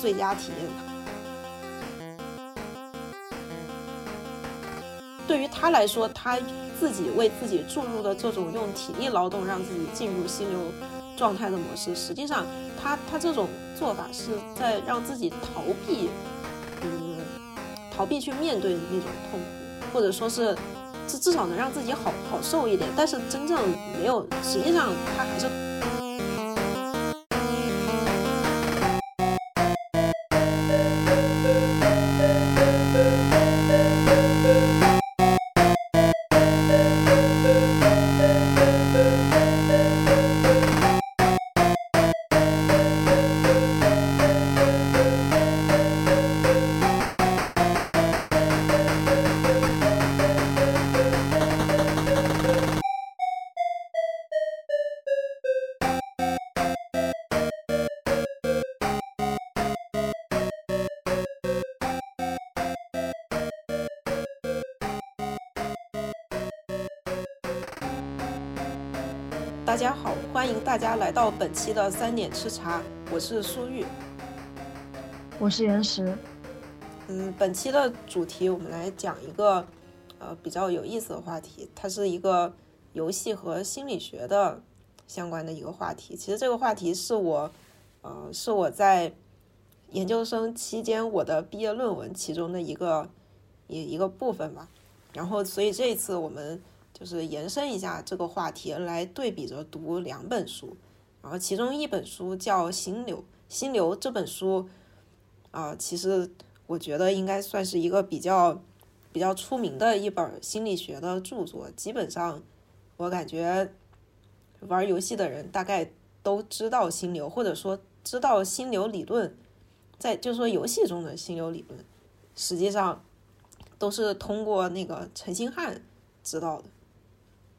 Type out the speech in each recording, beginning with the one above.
最佳体验。对于他来说，他自己为自己注入的这种用体力劳动让自己进入心流状态的模式，实际上他他这种做法是在让自己逃避，嗯，逃避去面对那种痛苦，或者说是至至少能让自己好好受一点。但是真正没有，实际上他还是。大家来到本期的三点吃茶，我是苏玉，我是岩石。嗯，本期的主题我们来讲一个呃比较有意思的话题，它是一个游戏和心理学的相关的一个话题。其实这个话题是我呃是我在研究生期间我的毕业论文其中的一个一一个部分吧。然后，所以这一次我们。就是延伸一下这个话题来对比着读两本书，然后其中一本书叫《心流》，《心流》这本书啊，其实我觉得应该算是一个比较比较出名的一本心理学的著作。基本上，我感觉玩游戏的人大概都知道心流，或者说知道心流理论，在就说游戏中的心流理论，实际上都是通过那个陈星汉知道的。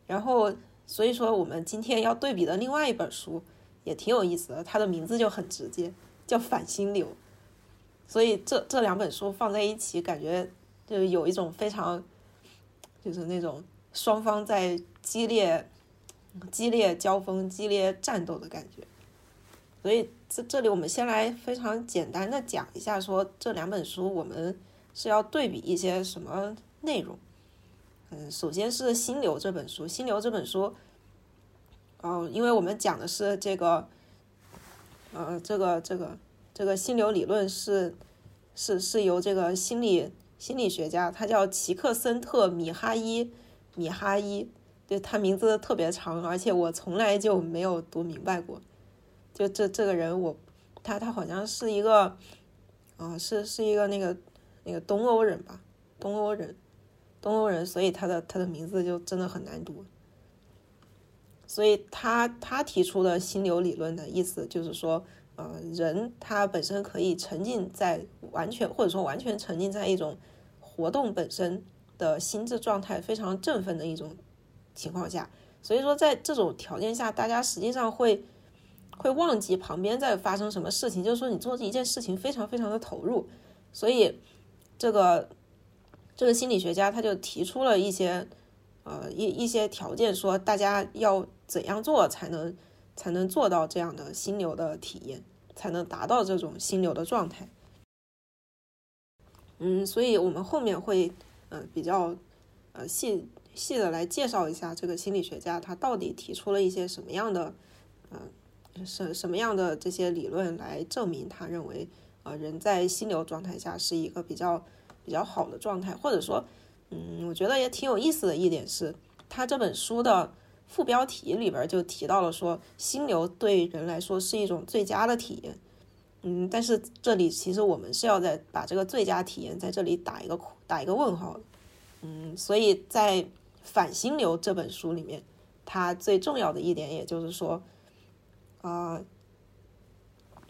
然后，所以说我们今天要对比的另外一本书也挺有意思的，它的名字就很直接，叫《反心流》。所以这这两本书放在一起，感觉就有一种非常，就是那种双方在激烈、激烈交锋、激烈战斗的感觉。所以这这里我们先来非常简单的讲一下，说这两本书我们是要对比一些什么内容。嗯，首先是《心流》这本书，《心流》这本书，哦，因为我们讲的是这个，呃，这个这个这个心流理论是是是由这个心理心理学家，他叫齐克森特米哈伊米哈伊，对他名字特别长，而且我从来就没有读明白过。就这这个人，我他他好像是一个，啊，是是一个那个那个东欧人吧，东欧人。东欧人，所以他的他的名字就真的很难读。所以他他提出的心流理论的意思就是说，呃，人他本身可以沉浸在完全或者说完全沉浸在一种活动本身的心智状态非常振奋的一种情况下。所以说，在这种条件下，大家实际上会会忘记旁边在发生什么事情，就是说你做这一件事情非常非常的投入。所以这个。这个心理学家他就提出了一些，呃一一些条件，说大家要怎样做才能才能做到这样的心流的体验，才能达到这种心流的状态。嗯，所以我们后面会呃比较呃细细的来介绍一下这个心理学家他到底提出了一些什么样的呃什什么样的这些理论来证明他认为呃人在心流状态下是一个比较。比较好的状态，或者说，嗯，我觉得也挺有意思的一点是，他这本书的副标题里边就提到了说，心流对人来说是一种最佳的体验。嗯，但是这里其实我们是要在把这个最佳体验在这里打一个打一个问号。嗯，所以在《反心流》这本书里面，它最重要的一点也就是说，啊，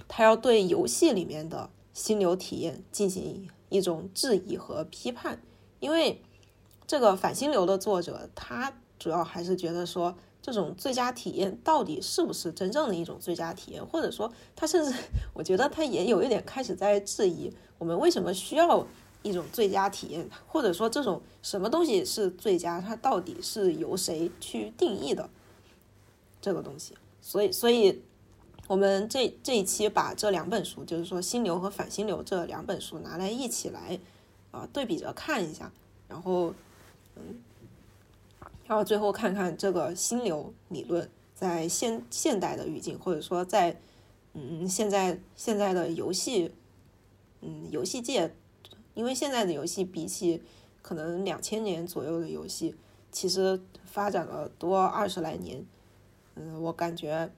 他要对游戏里面的心流体验进行。一种质疑和批判，因为这个反心流的作者，他主要还是觉得说，这种最佳体验到底是不是真正的一种最佳体验，或者说，他甚至我觉得他也有一点开始在质疑，我们为什么需要一种最佳体验，或者说这种什么东西是最佳，它到底是由谁去定义的？这个东西。所以，所以我们这这一期把这两本书，就是说心流和反心流这两本书拿来一起来啊对比着看一下，然后嗯，然后最后看看这个心流理论在现现代的语境，或者说在嗯现在现在的游戏嗯游戏界，因为现在的游戏比起可能两千年左右的游戏，其实发展了多二十来年。嗯，我感觉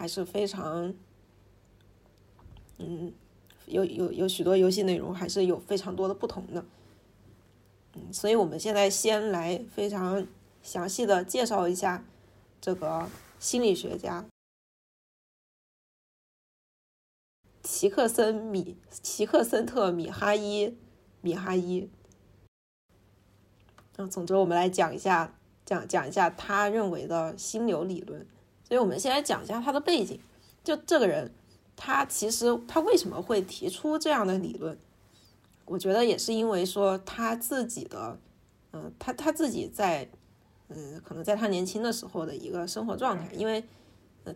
还是非常，嗯，有有有许多游戏内容还是有非常多的不同的。嗯，所以我们现在先来非常详细的介绍一下这个心理学家齐克森米齐克森特米哈伊米哈伊。那总之，我们来讲一下。讲讲一下他认为的心流理论，所以我们先来讲一下他的背景。就这个人，他其实他为什么会提出这样的理论？我觉得也是因为说他自己的，嗯，他他自己在，嗯，可能在他年轻的时候的一个生活状态，因为，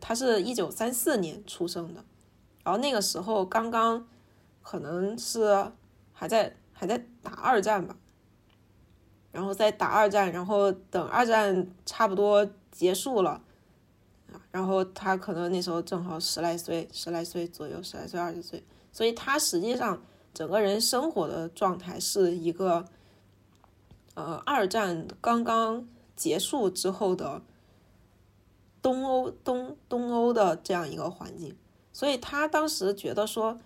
他是一九三四年出生的，然后那个时候刚刚可能是还在还在打二战吧。然后在打二战，然后等二战差不多结束了，然后他可能那时候正好十来岁，十来岁左右，十来岁二十岁，所以他实际上整个人生活的状态是一个，呃，二战刚刚结束之后的东欧东东欧的这样一个环境，所以他当时觉得说，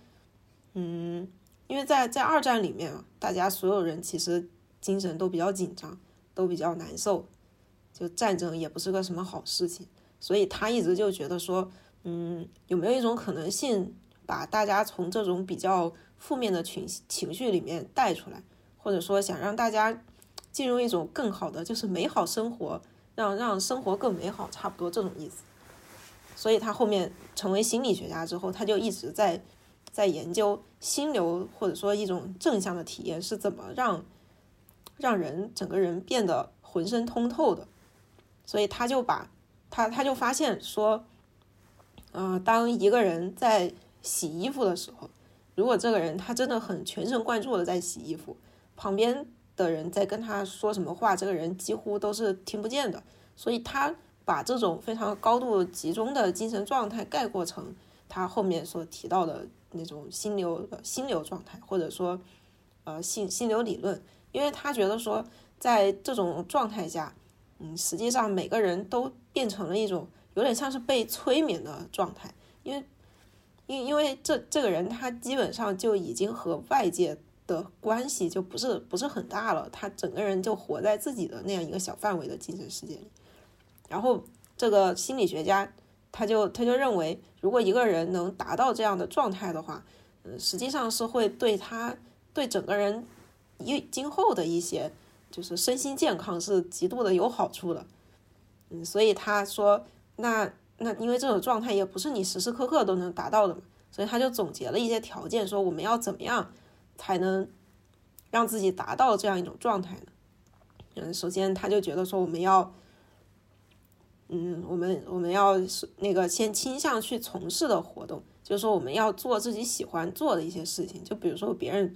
嗯，因为在在二战里面，大家所有人其实。精神都比较紧张，都比较难受，就战争也不是个什么好事情，所以他一直就觉得说，嗯，有没有一种可能性，把大家从这种比较负面的情情绪里面带出来，或者说想让大家进入一种更好的，就是美好生活，让让生活更美好，差不多这种意思。所以他后面成为心理学家之后，他就一直在在研究心流，或者说一种正向的体验是怎么让。让人整个人变得浑身通透的，所以他就把他他就发现说，呃，当一个人在洗衣服的时候，如果这个人他真的很全神贯注的在洗衣服，旁边的人在跟他说什么话，这个人几乎都是听不见的。所以他把这种非常高度集中的精神状态概括成他后面所提到的那种心流心流状态，或者说呃心心流理论。因为他觉得说，在这种状态下，嗯，实际上每个人都变成了一种有点像是被催眠的状态。因为，因因为这这个人他基本上就已经和外界的关系就不是不是很大了，他整个人就活在自己的那样一个小范围的精神世界里。然后，这个心理学家他就他就认为，如果一个人能达到这样的状态的话，嗯，实际上是会对他对整个人。一今后的一些就是身心健康是极度的有好处的，嗯，所以他说，那那因为这种状态也不是你时时刻刻都能达到的嘛，所以他就总结了一些条件，说我们要怎么样才能让自己达到这样一种状态呢？嗯，首先他就觉得说我们要，嗯，我们我们要是那个先倾向去从事的活动，就是说我们要做自己喜欢做的一些事情，就比如说别人。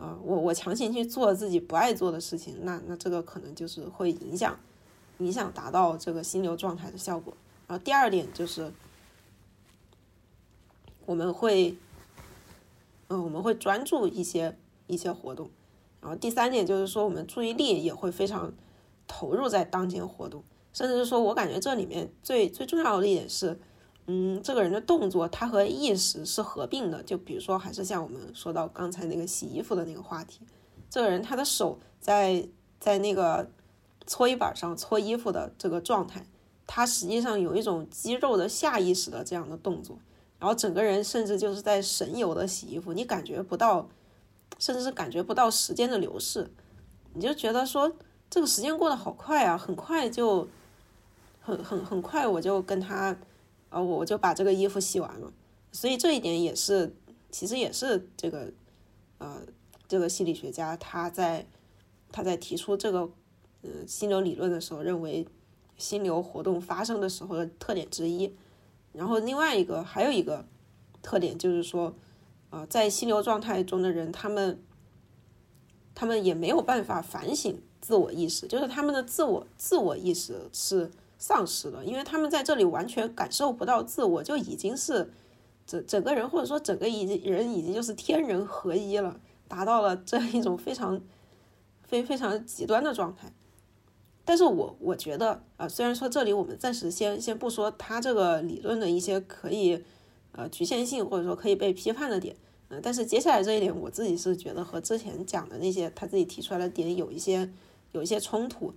啊，我我强行去做自己不爱做的事情，那那这个可能就是会影响，影响达到这个心流状态的效果。然后第二点就是，我们会，嗯，我们会专注一些一些活动。然后第三点就是说，我们注意力也会非常投入在当前活动，甚至是说我感觉这里面最最重要的一点是。嗯，这个人的动作，他和意识是合并的。就比如说，还是像我们说到刚才那个洗衣服的那个话题，这个人他的手在在那个搓衣板上搓衣服的这个状态，他实际上有一种肌肉的下意识的这样的动作，然后整个人甚至就是在神游的洗衣服，你感觉不到，甚至是感觉不到时间的流逝，你就觉得说这个时间过得好快啊，很快就很很很快我就跟他。啊，我就把这个衣服洗完了，所以这一点也是，其实也是这个，呃，这个心理学家他在他在提出这个，呃，心流理论的时候，认为心流活动发生的时候的特点之一。然后另外一个还有一个特点就是说，呃，在心流状态中的人，他们他们也没有办法反省自我意识，就是他们的自我自我意识是丧失的，因为他们在这里完全感受不到自我，就已经是整整个人或者说整个已经人已经就是天人合一了，达到了这样一种非常非非常极端的状态。但是我我觉得啊，虽然说这里我们暂时先先不说他这个理论的一些可以呃局限性或者说可以被批判的点，嗯，但是接下来这一点我自己是觉得和之前讲的那些他自己提出来的点有一些有一些冲突，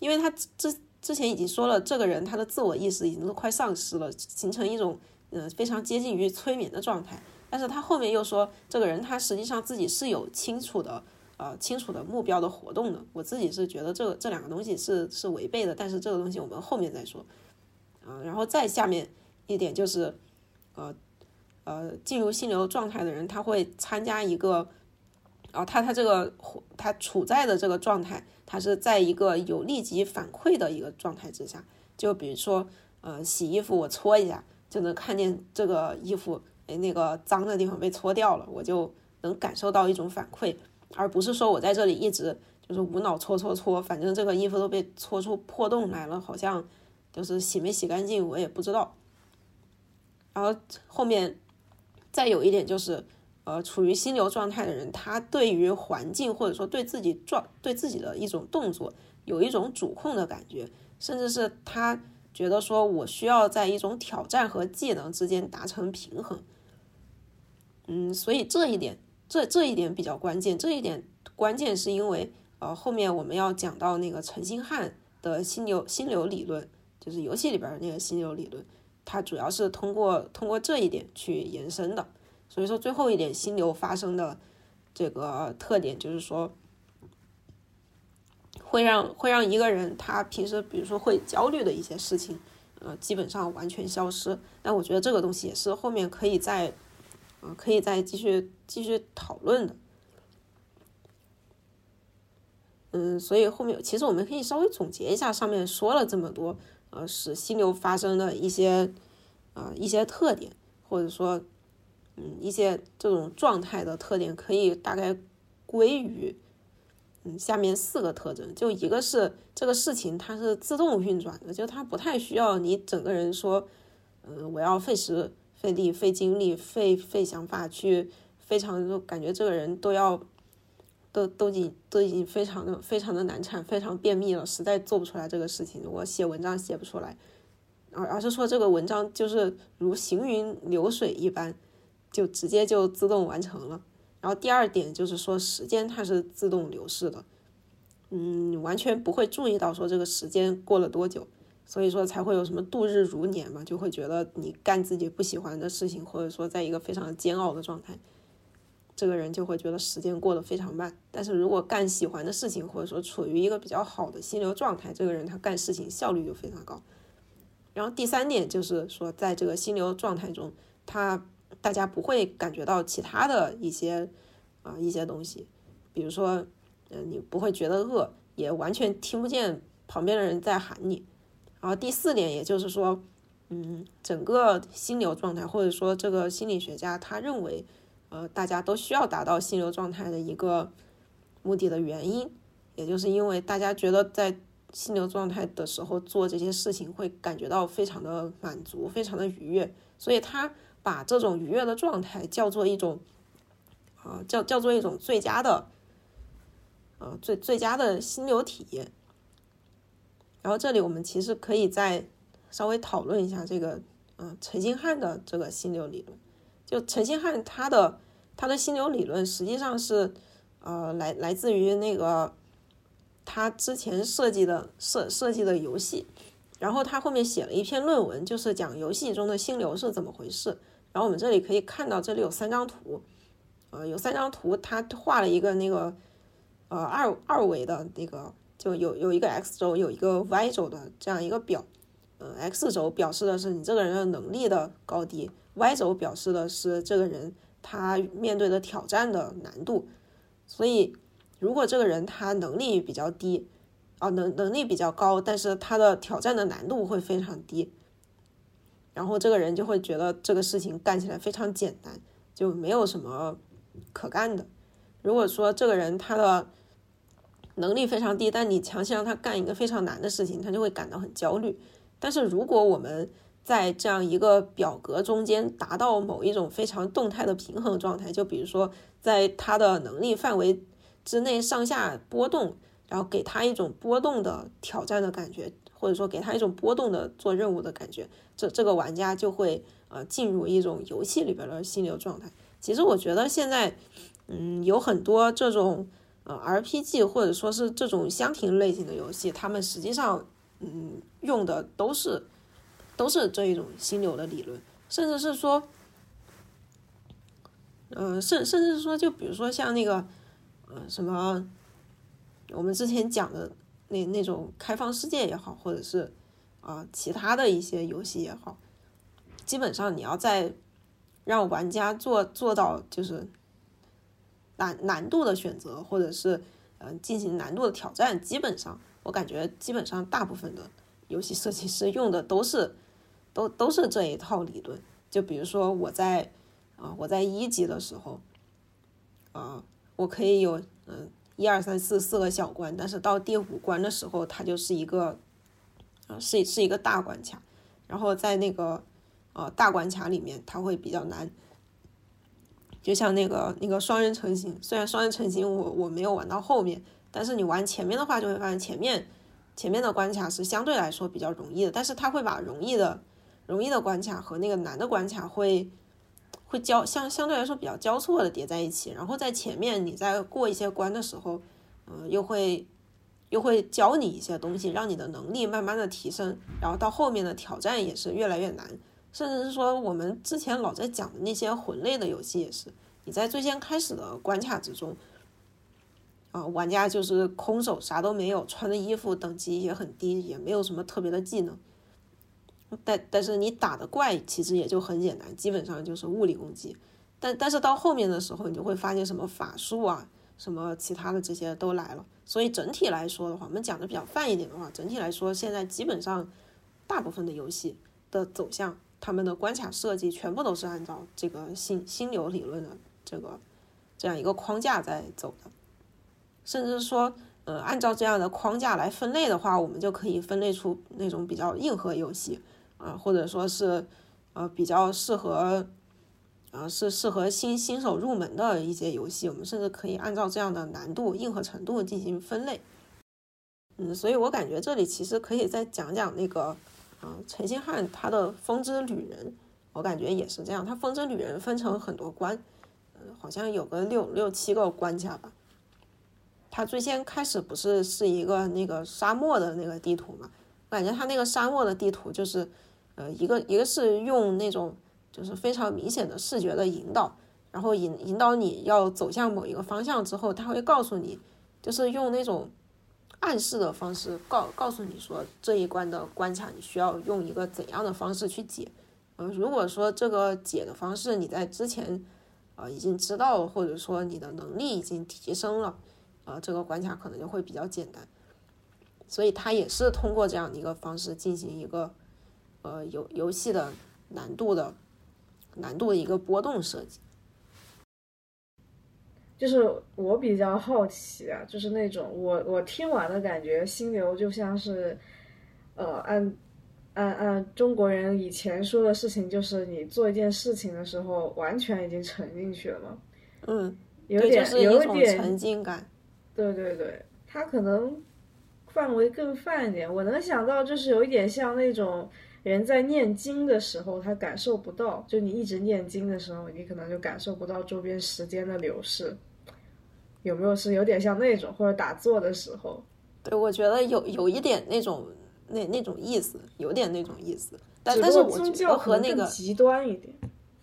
因为他之之前已经说了，这个人他的自我意识已经都快丧失了，形成一种嗯非常接近于催眠的状态，但是他后面又说这个人他实际上自己是有清楚的。呃，清楚的目标的活动的？我自己是觉得这个这两个东西是是违背的，但是这个东西我们后面再说。啊，然后再下面一点就是，呃呃，进入心流状态的人，他会参加一个，啊，他他这个他处在的这个状态，它是在一个有立即反馈的一个状态之下。就比如说，呃，洗衣服我搓一下，就能看见这个衣服，哎，那个脏的地方被搓掉了，我就能感受到一种反馈。而不是说我在这里一直就是无脑搓搓搓，反正这个衣服都被搓出破洞来了，好像就是洗没洗干净我也不知道。然后后面再有一点就是，呃，处于心流状态的人，他对于环境或者说对自己状对自己的一种动作有一种主控的感觉，甚至是他觉得说我需要在一种挑战和技能之间达成平衡。嗯，所以这一点。这这一点比较关键，这一点关键是因为，呃，后面我们要讲到那个陈星汉的心流心流理论，就是游戏里边那个心流理论，它主要是通过通过这一点去延伸的。所以说最后一点心流发生的这个特点就是说，会让会让一个人他平时比如说会焦虑的一些事情，呃，基本上完全消失。但我觉得这个东西也是后面可以再。可以再继续继续讨论的。嗯，所以后面其实我们可以稍微总结一下上面说了这么多，呃，使心流发生的一些啊一些特点，或者说嗯一些这种状态的特点，可以大概归于嗯下面四个特征。就一个是这个事情它是自动运转的，就它不太需要你整个人说，嗯，我要费时。费力、费精力、费费想法去，非常就感觉这个人都要，都都已经都已经非常的非常的难产，非常便秘了，实在做不出来这个事情。我写文章写不出来，而而是说这个文章就是如行云流水一般，就直接就自动完成了。然后第二点就是说时间它是自动流逝的，嗯，完全不会注意到说这个时间过了多久。所以说才会有什么度日如年嘛，就会觉得你干自己不喜欢的事情，或者说在一个非常煎熬的状态，这个人就会觉得时间过得非常慢。但是如果干喜欢的事情，或者说处于一个比较好的心流状态，这个人他干事情效率就非常高。然后第三点就是说，在这个心流状态中，他大家不会感觉到其他的一些啊一些东西，比如说，嗯，你不会觉得饿，也完全听不见旁边的人在喊你。然后第四点，也就是说，嗯，整个心流状态，或者说这个心理学家他认为，呃，大家都需要达到心流状态的一个目的的原因，也就是因为大家觉得在心流状态的时候做这些事情会感觉到非常的满足，非常的愉悦，所以他把这种愉悦的状态叫做一种，啊，叫叫做一种最佳的，啊，最最佳的心流体验。然后这里我们其实可以再稍微讨论一下这个，嗯，陈星汉的这个心流理论。就陈星汉他的他的心流理论实际上是，呃，来来自于那个他之前设计的设设计的游戏，然后他后面写了一篇论文，就是讲游戏中的心流是怎么回事。然后我们这里可以看到，这里有三张图，呃，有三张图，他画了一个那个，呃，二二维的那个。就有有一个 x 轴，有一个 y 轴的这样一个表，嗯，x 轴表示的是你这个人的能力的高低，y 轴表示的是这个人他面对的挑战的难度。所以，如果这个人他能力比较低，啊能能力比较高，但是他的挑战的难度会非常低，然后这个人就会觉得这个事情干起来非常简单，就没有什么可干的。如果说这个人他的能力非常低，但你强行让他干一个非常难的事情，他就会感到很焦虑。但是如果我们在这样一个表格中间达到某一种非常动态的平衡状态，就比如说在他的能力范围之内上下波动，然后给他一种波动的挑战的感觉，或者说给他一种波动的做任务的感觉，这这个玩家就会呃进入一种游戏里边的心流状态。其实我觉得现在，嗯，有很多这种呃 RPG 或者说是这种箱庭类型的游戏，他们实际上嗯用的都是。都是这一种心流的理论，甚至是说，嗯，甚甚至是说，就比如说像那个，呃，什么，我们之前讲的那那种开放世界也好，或者是啊其他的一些游戏也好，基本上你要在让玩家做做到就是难难度的选择，或者是嗯进行难度的挑战，基本上我感觉基本上大部分的游戏设计师用的都是。都都是这一套理论，就比如说我在啊，我在一级的时候，啊，我可以有嗯一二三四四个小关，但是到第五关的时候，它就是一个啊是是一个大关卡，然后在那个呃大关卡里面，它会比较难，就像那个那个双人成行，虽然双人成行我我没有玩到后面，但是你玩前面的话，就会发现前面前面的关卡是相对来说比较容易的，但是它会把容易的。容易的关卡和那个难的关卡会会交相相对来说比较交错的叠在一起，然后在前面你在过一些关的时候，嗯，又会又会教你一些东西，让你的能力慢慢的提升，然后到后面的挑战也是越来越难，甚至是说我们之前老在讲的那些魂类的游戏也是，你在最先开始的关卡之中，啊，玩家就是空手啥都没有，穿的衣服等级也很低，也没有什么特别的技能。但但是你打的怪其实也就很简单，基本上就是物理攻击。但但是到后面的时候，你就会发现什么法术啊，什么其他的这些都来了。所以整体来说的话，我们讲的比较泛一点的话，整体来说，现在基本上大部分的游戏的走向，他们的关卡设计全部都是按照这个心心流理论的这个这样一个框架在走的。甚至说，呃，按照这样的框架来分类的话，我们就可以分类出那种比较硬核游戏。啊，或者说是，呃，比较适合，啊，是适合新新手入门的一些游戏，我们甚至可以按照这样的难度、硬核程度进行分类。嗯，所以我感觉这里其实可以再讲讲那个，啊，陈星汉他的《风之旅人》，我感觉也是这样。他《风之旅人》分成很多关，嗯，好像有个六六七个关卡吧。他最先开始不是是一个那个沙漠的那个地图嘛？我感觉他那个沙漠的地图就是。呃，一个一个是用那种就是非常明显的视觉的引导，然后引引导你要走向某一个方向之后，他会告诉你，就是用那种暗示的方式告告诉你说这一关的关卡你需要用一个怎样的方式去解。呃，如果说这个解的方式你在之前啊已经知道，或者说你的能力已经提升了，啊，这个关卡可能就会比较简单。所以它也是通过这样的一个方式进行一个。呃，游游戏的难度的难度的一个波动设计，就是我比较好奇啊，就是那种我我听完的感觉，心流就像是，呃，按按按中国人以前说的事情，就是你做一件事情的时候，完全已经沉进去了嘛。嗯，有点有点沉浸感。对对对，它可能范围更泛一点。我能想到，就是有一点像那种。人在念经的时候，他感受不到；就你一直念经的时候，你可能就感受不到周边时间的流逝。有没有是有点像那种，或者打坐的时候？对，我觉得有有一点那种那那种意思，有点那种意思。但但是宗教和那个极端一点。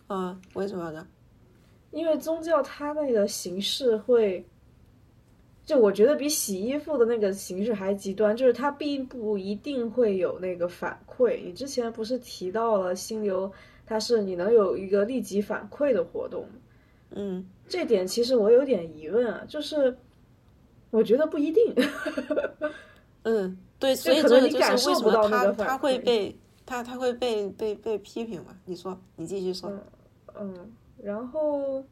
啊？为什么呢？因为宗教它那个形式会。就我觉得比洗衣服的那个形式还极端，就是它并不一定会有那个反馈。你之前不是提到了心流，它是你能有一个立即反馈的活动，嗯，这点其实我有点疑问啊，就是我觉得不一定。嗯，对，所以可能你这个就是为感受不什么他到那个反他会被他他会被被被批评嘛？你说，你继续说。嗯嗯，然后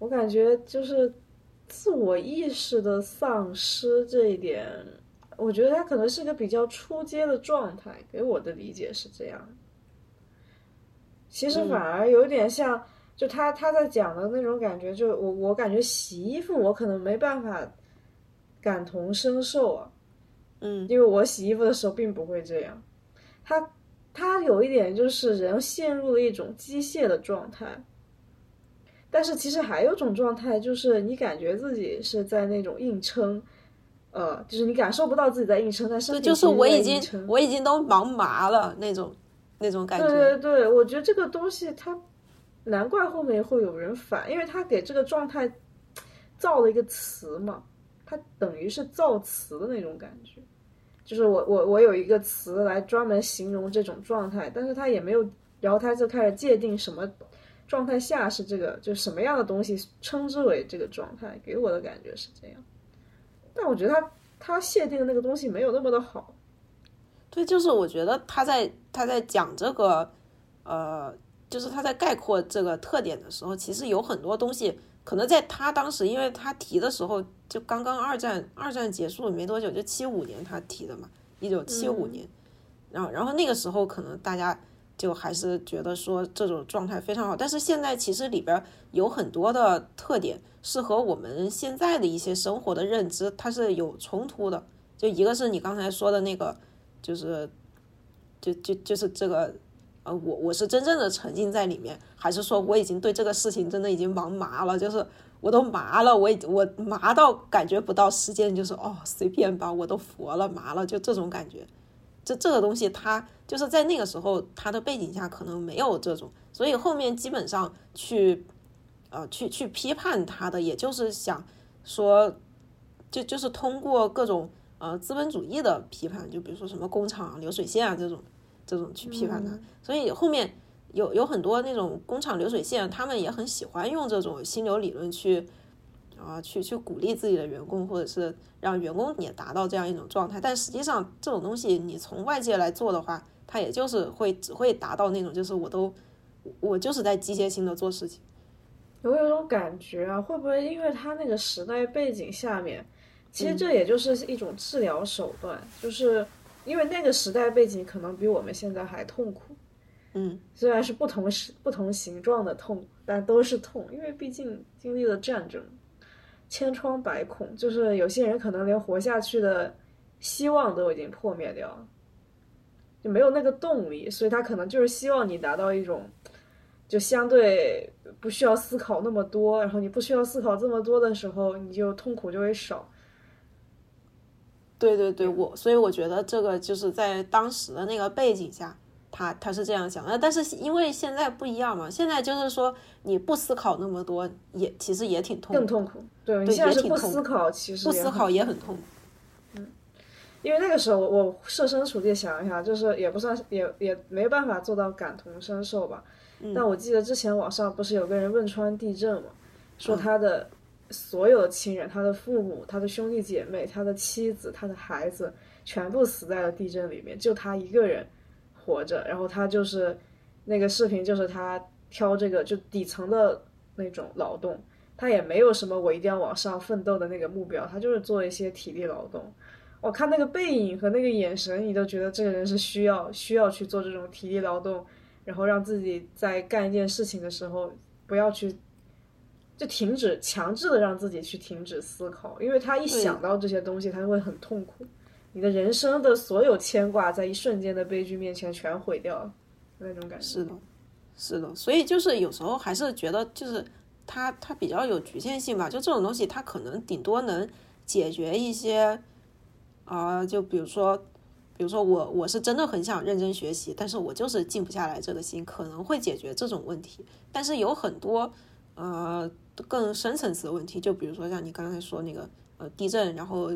我感觉就是自我意识的丧失这一点，我觉得他可能是一个比较初阶的状态，给我的理解是这样。其实嗯反而有点像，就他他在讲的那种感觉，就我我感觉洗衣服我可能没办法感同身受啊，嗯因为我洗衣服的时候并不会这样。他他有一点就是人陷入了一种机械的状态，但是其实还有种状态，就是你感觉自己是在那种硬撑，呃，就是你感受不到自己在硬撑，但是，就是我已经我已经都忙麻了那种那种感对觉。对对，我觉得这个东西它难怪后面会有人反，因为他给这个状态造了一个词嘛，它等于是造词的那种感觉。就是我我我有一个词来专门形容这种状态，但是他也没有，然后他就开始界定什么状态下是这个，就什么样的东西称之为这个状态，给我的感觉是这样。但我觉得他他限定的那个东西没有那么的好。对，就是我觉得他在他在讲这个，呃，就是他在概括这个特点的时候，其实有很多东西，可能在他当时，因为他提的时候就刚刚二战二战结束没多久，就七五年他提的嘛，一九七五年，然后然后那个时候可能大家就还是觉得说这种状态非常好，但是现在其实里边有很多的特点是和我们现在的一些生活的认知它是有冲突的，就一个是你刚才说的那个。就是，就就就是这个，呃，我我是真正的沉浸在里面，还是说我已经对这个事情真的已经忙麻了？就是我都麻了，我已我麻到感觉不到时间，就是哦随便吧，我都佛了麻了，就这种感觉。这这个东西它就是在那个时候它的背景下可能没有这种，所以后面基本上去，呃，去去批判它的，也就是想说，就就是通过各种。呃，资本主义的批判，就比如说什么工厂流水线啊这种，这种去批判它。所以后面有有很多那种工厂流水线，他们也很喜欢用这种心流理论去啊、去去鼓励自己的员工，或者是让员工也达到这样一种状态。但实际上这种东西你从外界来做的话，它也就是会只会达到那种就是我都我就是在机械性的做事情。我有一种感觉啊，会不会因为他那个时代背景下面？其实这也就是一种治疗手段，就是因为那个时代背景可能比我们现在还痛苦，嗯，虽然是不同时不同形状的痛，但都是痛，因为毕竟经历了战争，千疮百孔，就是有些人可能连活下去的希望都已经破灭掉了，就没有那个动力，所以他可能就是希望你达到一种，就相对不需要思考那么多，然后你不需要思考这么多的时候，你就痛苦就会少。对对对，我所以我觉得这个就是在当时的那个背景下，他他是这样想的。但是因为现在不一样嘛，现在就是说你不思考那么多，也其实也挺痛苦，更痛苦。对你对现在是不也挺痛思考，其实不思考也很痛苦。因为那个时候我我设身处地想一下，就是也不算也也没办法做到感同身受吧。嗯但我记得之前网上不是有个人汶川地震嘛，说嗯他的所有的亲人，他的父母、他的兄弟姐妹、他的妻子、他的孩子，全部死在了地震里面，就他一个人活着。然后他就是那个视频，就是他挑这个就底层的那种劳动，他也没有什么我一定要往上奋斗的那个目标，他就是做一些体力劳动。我看那个背影和那个眼神，你都觉得这个人是需要需要去做这种体力劳动，然后让自己在干一件事情的时候不要去就停止，强制的让自己去停止思考，因为他一想到这些东西，他就会很痛苦。你的人生的所有牵挂，在一瞬间的悲剧面前全毁掉了，那种感觉。是的，是的，所以就是有时候还是觉得就是它它比较有局限性吧，就这种东西它可能顶多能解决一些啊、就比如说。比如说我我是真的很想认真学习，但是我就是静不下来这个心，可能会解决这种问题。但是有很多呃更深层次的问题，就比如说像你刚才说那个呃地震，然后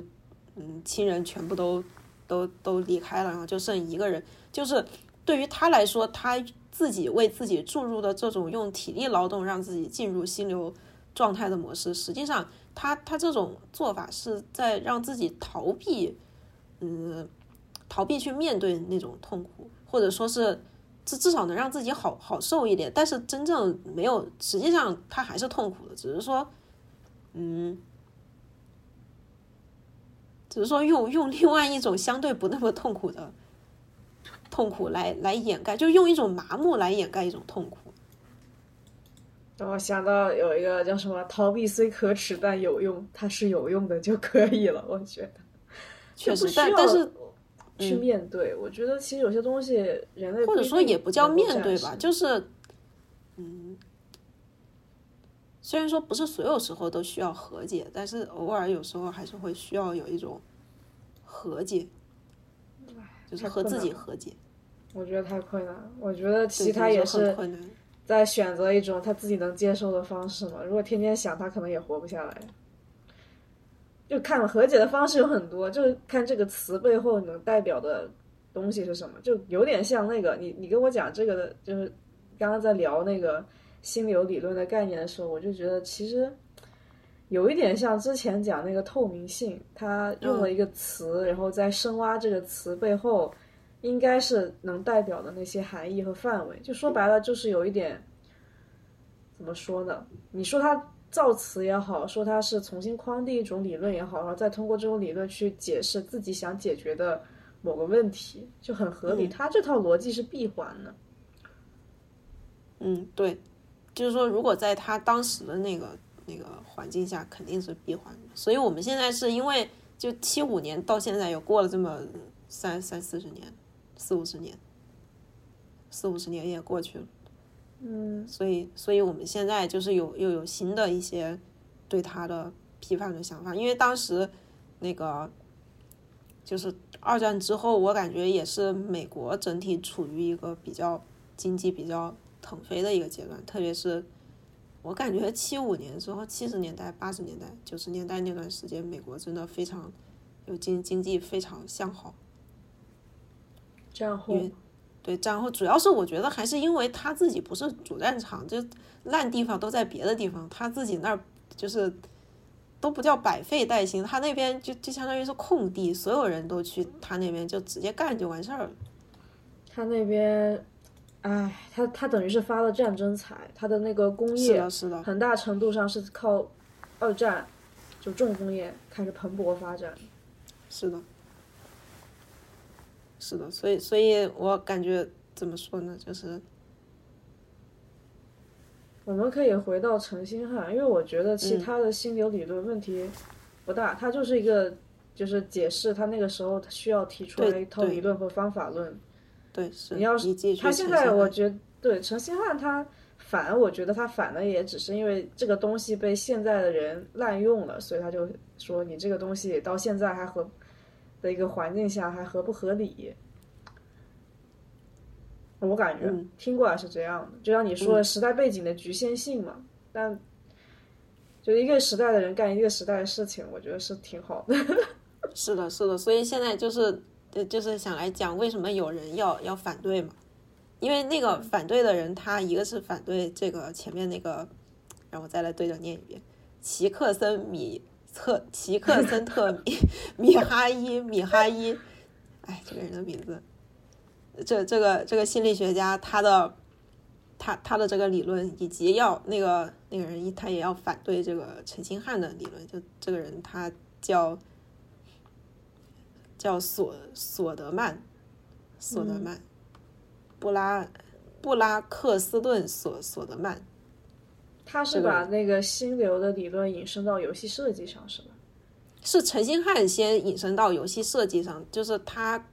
嗯亲人全部都都都离开了，然后就剩一个人，就是对于他来说，他自己为自己注入的这种用体力劳动让自己进入心流状态的模式，实际上他他这种做法是在让自己逃避，嗯，逃避去面对那种痛苦，或者说是至至少能让自己好好受一点。但是真正没有，实际上他还是痛苦的，只是说，嗯，只是说用用另外一种相对不那么痛苦的痛苦来来掩盖，就用一种麻木来掩盖一种痛苦。让我想到有一个叫什么“逃避虽可耻但有用”，它是有用的就可以了。我觉得，确实，但但是去面对，我觉得其实有些东西人类或者说也不叫面对吧，就是嗯，虽然说不是所有时候都需要和解，但是偶尔有时候还是会需要有一种和解，就是和自己和解。我觉得太困难，我觉得其他也是。在选择一种他自己能接受的方式嘛？如果天天想，他可能也活不下来。就看和解的方式有很多，就是看这个词背后能代表的东西是什么。就有点像那个你你跟我讲这个的，就是刚刚在聊那个心流理论的概念的时候，我就觉得其实有一点像之前讲那个透明性，他用了一个词，然后在深挖这个词背后。应该是能代表的那些含义和范围，就说白了就是有一点，怎么说呢？你说它造词也好，说它是重新框定一种理论也好，然后再通过这种理论去解释自己想解决的某个问题，就很合理。它这套逻辑是闭环的。嗯，对，就是说，如果在他当时的那个那个环境下，肯定是闭环的。所以我们现在是因为就七五年到现在又过了这么三三四十年。四五十年，四五十年也过去了，嗯，所以，所以我们现在就是有又有新的一些对他的批判的想法，因为当时那个就是二战之后，我感觉也是美国整体处于一个比较经济比较腾飞的一个阶段，特别是我感觉七五年之后，七十年代、八十年代、九十年代那段时间，美国真的非常有经经济非常向好。战后，对战后，主要是我觉得还是因为他自己不是主战场，就烂地方都在别的地方，他自己那儿就是都不叫百废待兴，他那边就就相当于是空地，所有人都去他那边就直接干就完事儿了。他那边，哎，他他等于是发了战争财，他的那个工业是的，很大程度上是靠二战就重工业开始蓬勃发展。是的。是的，所以，所以我感觉怎么说呢？就是我们可以回到陈星汉，因为我觉得其他的心流理论问题不大，他就是一个就是解释他那个时候需要提出来一套理论和方法论。对，是。你要是他现在，我觉得对陈星汉他反，我觉得他反的也只是因为这个东西被现在的人滥用了，所以他就说你这个东西到现在还合。的一个环境下还合不合理？我感觉听过来是这样的，就像你说的时代背景的局限性嘛。但就一个时代的人干一个时代的事情，我觉得是挺好的。是的，是的，所以现在就是就是想来讲为什么有人要要反对嘛？因为那个反对的人，他一个是反对这个前面那个，让我再来对着念一遍：齐克森米。特齐克森特米 米哈伊米哈伊，哎，这个人的名字，这这个这个心理学家，他的他他的这个理论，以及要那个那个人，他也要反对这个陈星汉的理论。就这个人，他叫叫索索德曼，索德曼，布拉布拉克斯顿索索德曼。他是把那个心流的理论引申到游戏设计上，是吧？是陈星汉先引申到游戏设计上，就是他，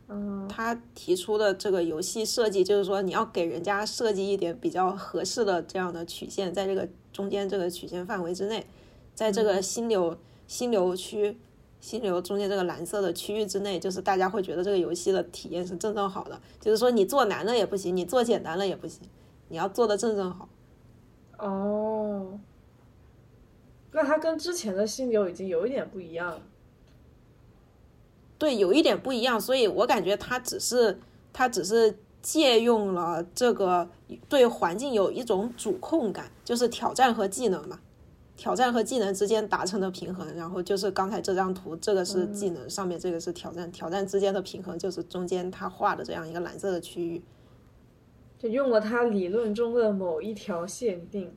他提出的这个游戏设计，就是说你要给人家设计一点比较合适的这样的曲线，在这个中间这个曲线范围之内，在这个心流心流区心流中间这个蓝色的区域之内，就是大家会觉得这个游戏的体验是正正好的。就是说你做难了也不行，你做简单了也不行，你要做的正正好。哦，那它跟之前的心流已经有一点不一样了。对，有一点不一样，所以我感觉它只是它只是借用了这个对环境有一种主控感，就是挑战和技能嘛。挑战和技能之间达成的平衡，然后就是刚才这张图，这个是技能，上面这个是挑战，挑战之间的平衡就是中间他画的这样一个蓝色的区域，就用了他理论中的某一条限定。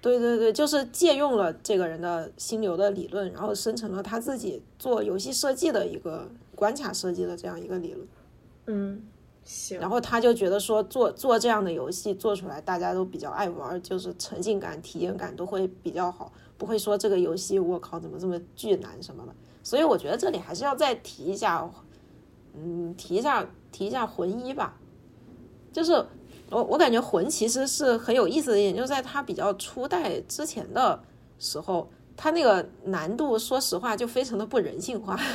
对对对，就是借用了这个人的心流的理论，然后生成了他自己做游戏设计的一个关卡设计的这样一个理论。嗯，行。然后他就觉得说做做这样的游戏做出来，大家都比较爱玩，就是沉浸感、体验感都会比较好，不会说这个游戏我靠怎么这么巨难什么的。所以我觉得这里还是要再提一下，嗯，提一下提一下魂一吧，就是我我感觉魂其实是很有意思的一点，就在它比较初代之前的时候，它那个难度说实话就非常的不人性化。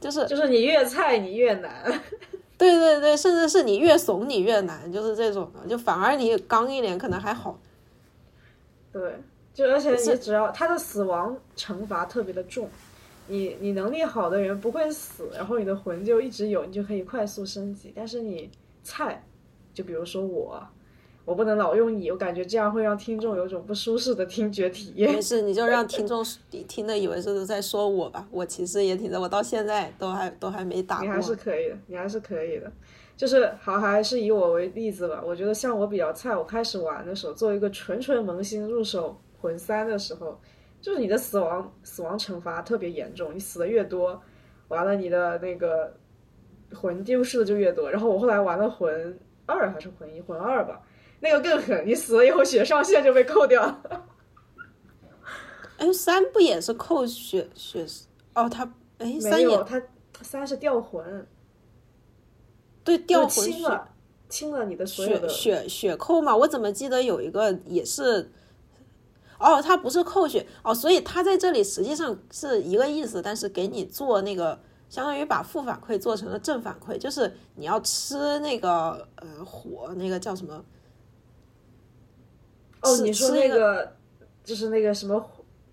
就是就是你越菜你越难，对对对，甚至是你越怂你越难，就是这种的，就反而你刚一点可能还好。对，就而且你只要他的死亡惩罚特别的重，你你能力好的人不会死，然后你的魂就一直有，你就可以快速升级。但是你菜，就比如说我。我不能老用你，我感觉这样会让听众有种不舒适的听觉体验。没事，你就让听众听的以为是在说我吧。我其实也挺的，我到现在都还都还没打过。你还是可以的，你还是可以的。就是好，还是以我为例子吧。我觉得像我比较菜，我开始玩的时候，作为一个纯纯萌新入手魂三的时候，就是你的死亡死亡惩罚特别严重，你死的越多，完了你的那个魂丢失的就越多。然后我后来玩了魂二还是魂一，魂二吧。那个更狠，你死了以后血上限就被扣掉了。哎，三不也是扣血血？哦，他哎，三有他三是掉魂，对，掉魂清了，清了你的所有的血血扣嘛？我怎么记得有一个也是？哦，他不是扣血哦，所以他在这里实际上是一个意思，但是给你做那个相当于把负反馈做成了正反馈，就是你要吃那个呃火，那个叫什么？哦，你说那个就是那个什么，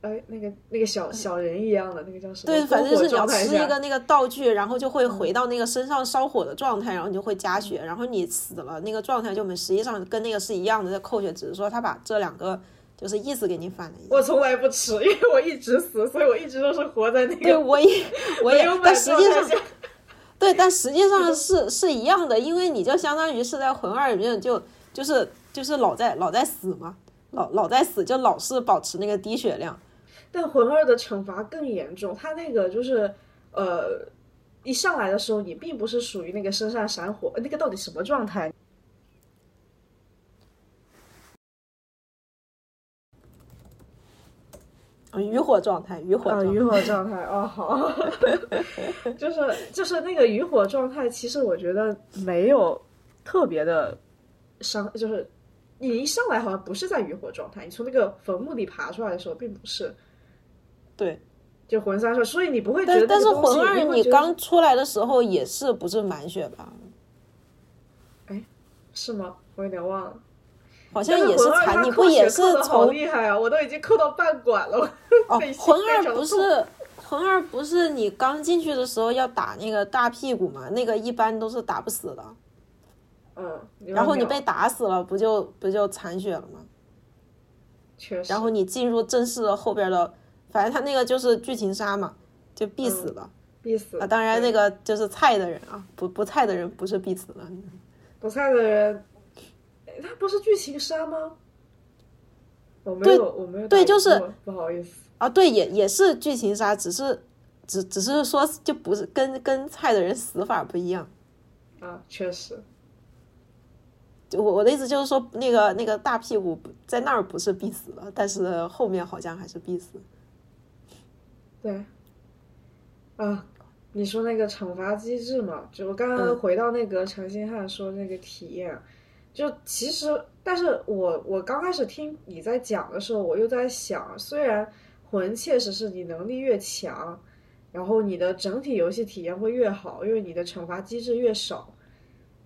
哎，那个那个小小人一样的那个叫什么？对，反正就是你要吃一个那个道具，然后就会回到那个身上烧火的状态，然后你就会加血，然后你死了那个状态就没，实际上跟那个是一样的在扣血，只是说他把这两个就是意思给你反了一下。我从来不吃，因为我一直死，所以我一直都是活在那个。对，我也我也，但实际上，对，但实际上是是一样的，因为你就相当于是在魂二里面就就是。就是老在老在死嘛，老老在死，就老是保持那个低血量。但魂二的惩罚更严重，他那个就是呃，一上来的时候你并不是属于那个身上闪火，那个到底什么状态？余火状态，余火。啊，余火状态。哦，好。就是就是那个余火状态，其实我觉得没有特别的伤，就是。你一上来好像不是在余火状态，你从那个坟墓里爬出来的时候并不是，对，就魂三说，所以你不会觉得。但是魂二你刚出来的时候也是不是满血吧？哎，是吗？我有点忘了，好像也是残，你不也是好厉害啊！我都已经扣到半管了。哦，魂二不是魂二不是你刚进去的时候要打那个大屁股嘛？那个一般都是打不死的。嗯，然后你被打死了，不就不就残血了吗？确实。然后你进入正式的后边的，反正他那个就是剧情杀嘛，就必死的，必死啊！当然那个就是菜的人啊，不不菜的人不是必死的。不菜的人，他不是剧情杀吗？我没有，我没有。对，就是不好意思啊，对，也也是剧情杀，只是只只是说就不是跟跟菜的人死法不一样啊，确实。就我我的意思就是说，那个那个大屁股在那儿不是必死的，但是后面好像还是必死。对，啊，你说那个惩罚机制嘛，就我刚刚回到那个陈星汉说那个体验，就其实，但是我我刚开始听你在讲的时候，我又在想，虽然魂确实是你能力越强，然后你的整体游戏体验会越好，因为你的惩罚机制越少。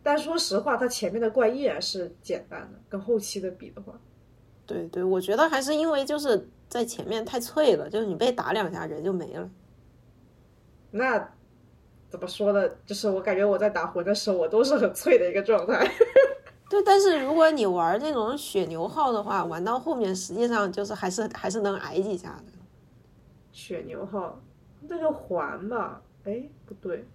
但说实话，它前面的怪依然是简单的，跟后期的比的话，对对，我觉得还是因为就是在前面太脆了，就是你被打两下人就没了。那怎么说呢？就是我感觉我在打魂的时候，我都是很脆的一个状态。对，但是如果你玩那种血牛号的话，玩到后面实际上就是还是还是能挨几下的。血牛号那个环吧，哎，不对，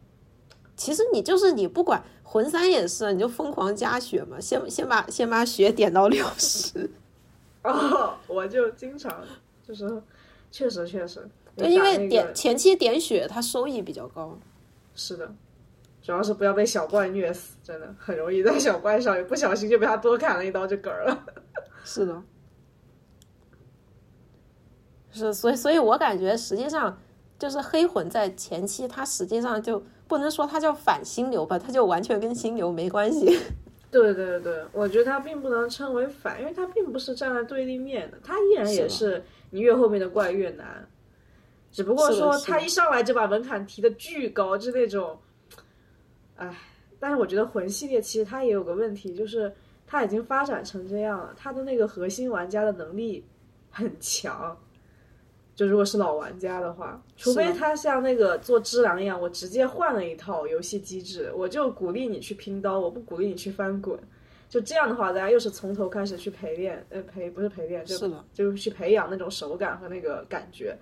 其实你就是你不管魂三也是，你就疯狂加血嘛，先先把先把血点到六十。哦，我就经常就是，确实确实，对，因为点前期点血，它收益比较高。是的，主要是不要被小怪虐死，真的很容易在小怪上一不小心就被他多砍了一刀就嗝儿了。是的，是，所以，所以我感觉实际上就是黑魂在前期，它实际上就不能说它叫反心流吧，它就完全跟心流没关系。对对对，我觉得它并不能称为反，因为它并不是站在对立面的，它依然也是你越后面的怪越难，只不过说他一上来就把门槛提的巨高，就那种，唉，但是我觉得魂系列其实它也有个问题，就是它已经发展成这样了，它的那个核心玩家的能力很强。就如果是老玩家的话，除非他像那个做只狼一样，我直接换了一套游戏机制，我就鼓励你去拼刀，我不鼓励你去翻滚。就这样的话，大家又是从头开始去陪练，呃，陪不是陪练，就是，就是去培养那种手感和那个感觉。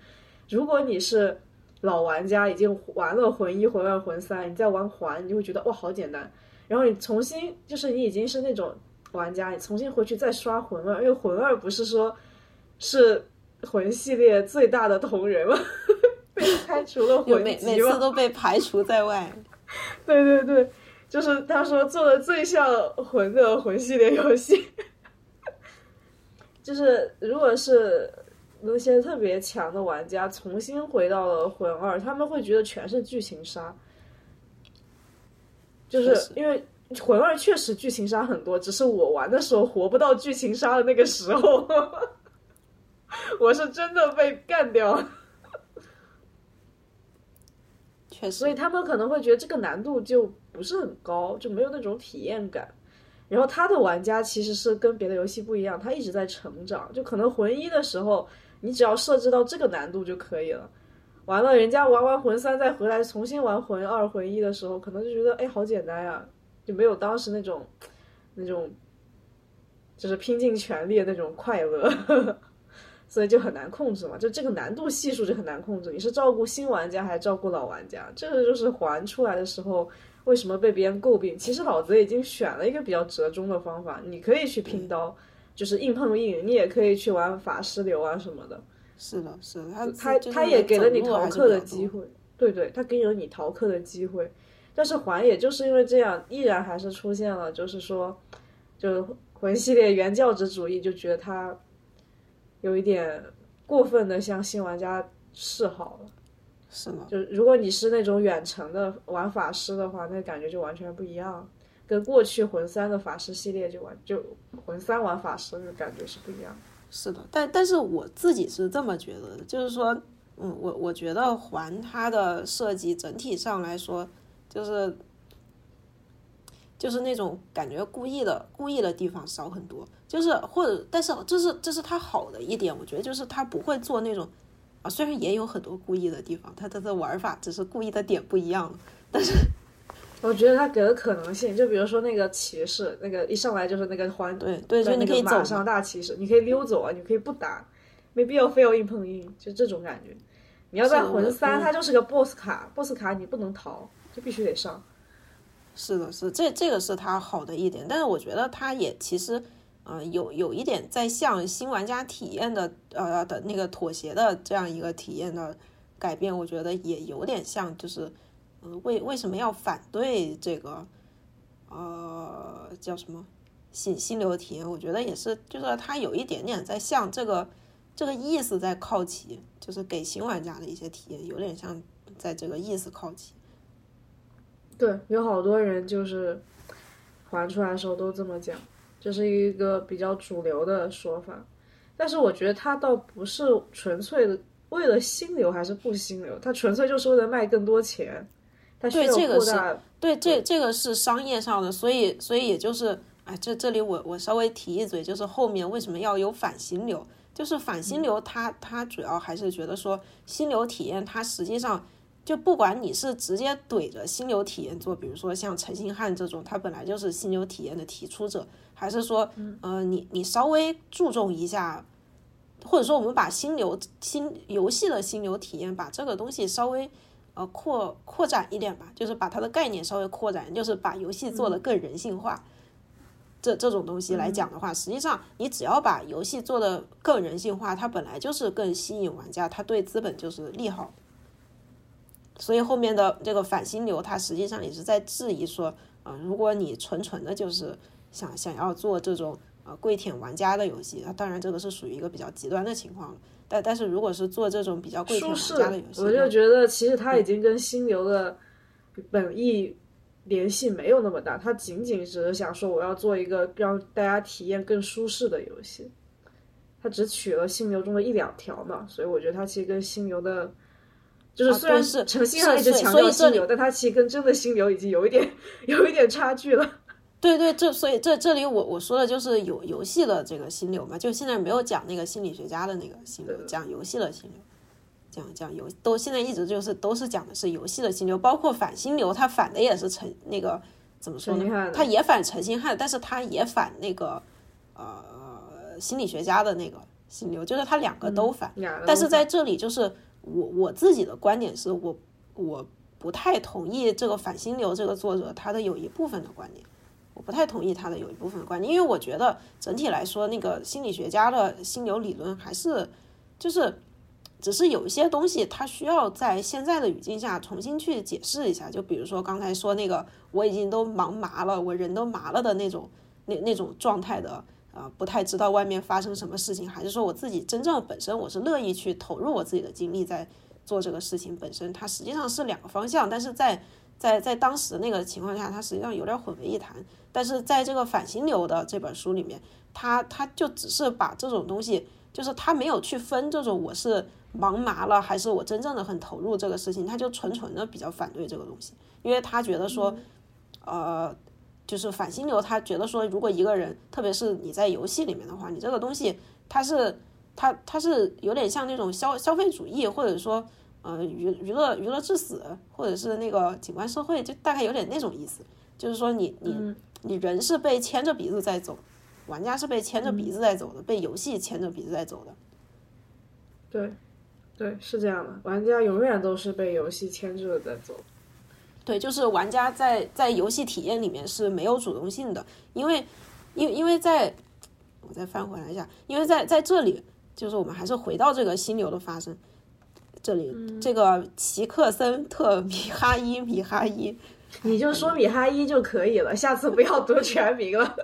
如果你是老玩家，已经玩了魂一、魂二、魂三，你再玩环，你就会觉得哇好简单。然后你重新就是你已经是那种玩家，你重新回去再刷魂二，因为魂二不是说是魂系列最大的同人吗？被开除了魂每每次都被排除在外。对对对，就是他说做的最像魂的魂系列游戏，就是如果是那些特别强的玩家重新回到了魂二，他们会觉得全是剧情杀，就是因为魂二确实剧情杀很多，只是我玩的时候活不到剧情杀的那个时候，我是真的被干掉了。确实，所以他们可能会觉得这个难度就不是很高，就没有那种体验感。然后他的玩家其实是跟别的游戏不一样，他一直在成长。就可能魂一的时候，你只要设置到这个难度就可以了。完了，人家玩完魂三再回来重新玩魂二、魂一的时候，可能就觉得哎好简单呀，就没有当时那种那种就是拼尽全力的那种快乐。所以就很难控制嘛，就这个难度系数就很难控制。你是照顾新玩家还是照顾老玩家？这个就是还出来的时候为什么被别人诟病。其实老子已经选了一个比较折中的方法，你可以去拼刀，就是硬碰硬，你也可以去玩法师流啊什么的。是的，是的，他他他也给了你逃课的机会，对对，他给了你逃课的机会。但是还也就是因为这样，依然还是出现了，就是说，就是魂系列原教旨主义，就觉得他有一点过分的向新玩家示好了。是吗，就如果你是那种远程的玩法师的话，那感觉就完全不一样，跟过去魂三的法师系列就完就魂三玩法师的感觉是不一样。是的，但但是我自己是这么觉得的，就是说，嗯，我我觉得环它的设计整体上来说，就是就是那种感觉故意的故意的地方少很多，就是或者，但是这是这是他好的一点，我觉得就是他不会做那种啊，虽然也有很多故意的地方，他他的玩法只是故意的点不一样，但是 我觉得他给的可能性，就比如说那个骑士，那个一上来就是那个欢，对对，就在你可以走嘛那个马上大骑士，你可以溜走啊，你可以不打，没必要非要硬碰硬，就这种感觉。你要在魂三，嗯它就是个 BOSS 卡，BOSS 卡你不能逃，就必须得上。是的，是这这个是他好的一点，但是我觉得他也其实，呃，有有一点在向新玩家体验的呃的那个妥协的这样一个体验的改变，我觉得也有点像，就是，呃，为为什么要反对这个，呃，叫什么新新流体验？我觉得也是，就是它有一点点在向这个这个意思在靠齐，就是给新玩家的一些体验，有点像在这个意思靠齐。对，有好多人就是玩出来的时候都这么讲，这是一个比较主流的说法。但是我觉得他倒不是纯粹的为了心流还是不心流，他纯粹就是为了卖更多钱，他需要对这个是。对，这这个是商业上的，所以所以也就是，哎，这这里我我稍微提一嘴，就是后面为什么要有反心流？就是反心流它，它主要还是觉得说，心流体验它实际上，就不管你是直接怼着心流体验做，比如说像陈星汉这种，他本来就是心流体验的提出者，还是说，呃，你你稍微注重一下，或者说我们把心流心游戏的心流体验，把这个东西稍微呃扩扩展一点吧，就是把它的概念稍微扩展，就是把游戏做得更人性化。这这种东西来讲的话，实际上你只要把游戏做得更人性化，它本来就是更吸引玩家，它对资本就是利好。所以后面的这个反心流，它实际上也是在质疑说，啊，如果你纯纯的就是想想要做这种呃跪舔玩家的游戏，那当然这个是属于一个比较极端的情况了。但但是如果是做这种比较跪舔玩家的游戏，我就觉得其实它已经跟心流的本意联系没有那么大，它仅仅只是想说我要做一个让大家体验更舒适的游戏，它只取了心流中的一两条嘛，所以我觉得它其实跟心流的。就是虽然是诚信上一直强调心流，但它其实跟真的心流已经有一点有一点差距了。对对，这所以这这里我我说的就是有游戏的这个心流嘛，就现在没有讲那个心理学家的那个心流，讲游戏的心流，讲讲游都现在一直就是都是讲的是游戏的心流，包括反心流，它反的也是诚那个怎么说呢？它也反诚信汉，但是它也反那个呃心理学家的那个心流，就是它两个都反，但是在这里就是。我我自己的观点是我我不太同意这个反心流这个作者他的有一部分的观点，我不太同意他的有一部分的观点，因为我觉得整体来说，那个心理学家的心流理论还是就是只是有一些东西，他需要在现在的语境下重新去解释一下。就比如说刚才说那个我已经都忙麻了，我人都麻了的那种那那种状态的。啊，不太知道外面发生什么事情，还是说我自己真正本身我是乐意去投入我自己的精力在做这个事情本身，它实际上是两个方向，但是在在在当时那个情况下，它实际上有点混为一谈。但是在这个反心流的这本书里面，他他就只是把这种东西，就是他没有去分这种我是忙麻了，还是我真正的很投入这个事情，他就纯纯的比较反对这个东西，因为他觉得说，呃。就是反心流，他觉得说，如果一个人，特别是你在游戏里面的话，你这个东西，它是，它它是有点像那种消消费主义，或者说，呃，娱娱乐娱乐至死，或者是那个景观社会，就大概有点那种意思。就是说，你你你人是被牵着鼻子在走，玩家是被牵着鼻子在走的，被游戏牵着鼻子在走的。对，对，是这样的，玩家永远都是被游戏牵着在走。对，就是玩家在在游戏体验里面是没有主动性的，因为，因为因为在，我再翻回来一下，因为在在这里，就是我们还是回到这个心流的发生，这里这个奇克森特米哈伊米哈伊，你就说米哈伊就可以了，下次不要读全名了，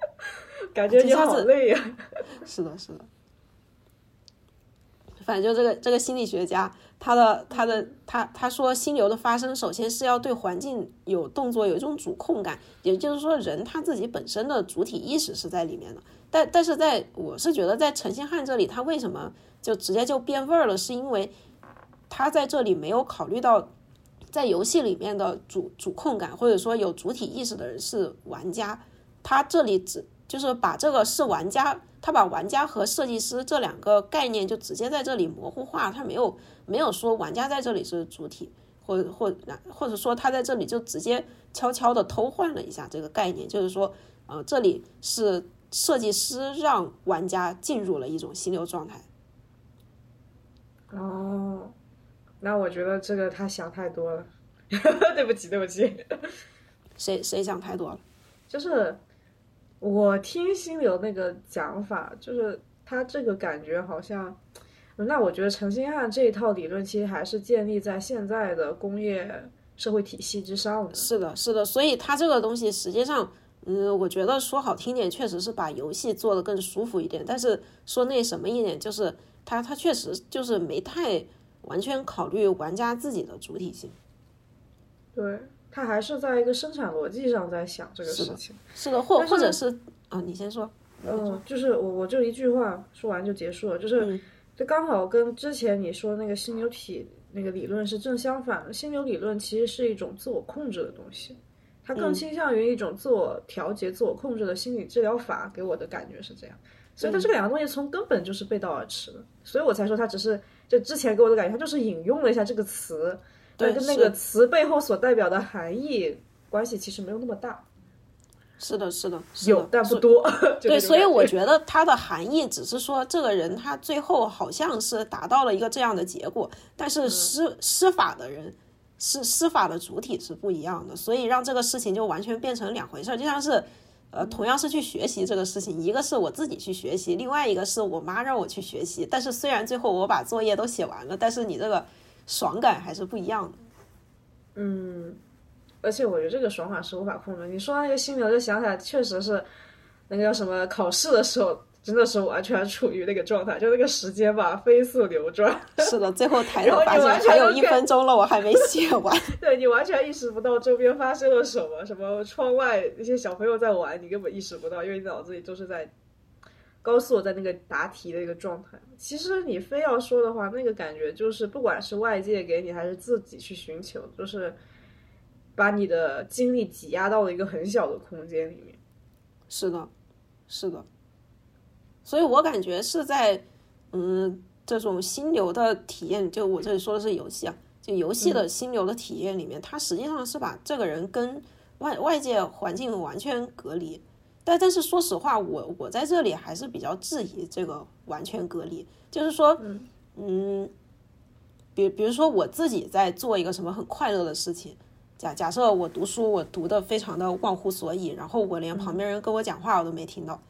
感觉你好累呀。是的，是的，反正就这个这个心理学家。他的他的他他说心流的发生，首先是要对环境有动作，有一种主控感，也就是说人他自己本身的主体意识是在里面的。但但是在我是觉得在陈星汉这里，他为什么就直接就变味儿了？是因为他在这里没有考虑到在游戏里面的主主控感，或者说有主体意识的人是玩家，他这里只就是把这个是玩家。他把玩家和设计师这两个概念就直接在这里模糊化，他没有没有说玩家在这里是主体，或或或者说他在这里就直接悄悄的偷换了一下这个概念，就是说，呃，这里是设计师让玩家进入了一种心流状态。哦，那我觉得这个他想太多了，对不起对不起，谁谁想太多了？就是。我听心流那个讲法，就是他这个感觉好像，那我觉得陈星汉这一套理论其实还是建立在现在的工业社会体系之上的。是的，是的，所以他这个东西实际上，嗯，我觉得说好听点，确实是把游戏做得更舒服一点，但是说那什么一点，就是他他确实就是没太完全考虑玩家自己的主体性。对。他还是在一个生产逻辑上在想这个事情，是的，或或者是啊，你先说，嗯，就是我我就一句话说完就结束了，就是这刚好跟之前你说那个犀牛体那个理论是正相反的。犀牛理论其实是一种自我控制的东西，它更倾向于一种自我调节、自我控制的心理治疗法，给我的感觉是这样。所以它这两个东西从根本就是背道而驰的，所以我才说它只是就之前给我的感觉，它就是引用了一下这个词。对跟那个词背后所代表的含义关系其实没有那么大，是的，是的，是的有但不多。对，所以我觉得它的含义只是说，这个人他最后好像是达到了一个这样的结果，但嗯是施施法的人是施法的主体是不一样的，所以让这个事情就完全变成两回事儿，就像是。呃，同样是去学习这个事情，一个是我自己去学习，另外一个是我妈让我去学习。但是虽然最后我把作业都写完了，但是你这个爽感还是不一样的。嗯，而且我觉得这个爽感是无法控制。你说那个心流，就想起来确实是那个叫什么考试的时候，真的是完全处于那个状态，就那个时间吧飞速流转，是的，最后抬头发现还有一分钟了，我还没写完。对你完全意识不到周边发生了什么，什么窗外那些小朋友在玩，你根本意识不到，因为你脑子里都是在高速地在那个答题的一个状态。其实你非要说的话，那个感觉就是，不管是外界给你，还是自己去寻求，就是把你的精力挤压到了一个很小的空间里面。是的，是的，所以我感觉是在嗯这种心流的体验，就我这里说的是游戏啊，就游戏的心流的体验里面，它实际上是把这个人跟外外界环境完全隔离。但但是说实话，我我在这里还是比较质疑这个完全隔离，就是说，嗯，比比如说我自己在做一个什么很快乐的事情，假假设我读书，我读的非常的忘乎所以，然后我连旁边人跟我讲话我都没听到，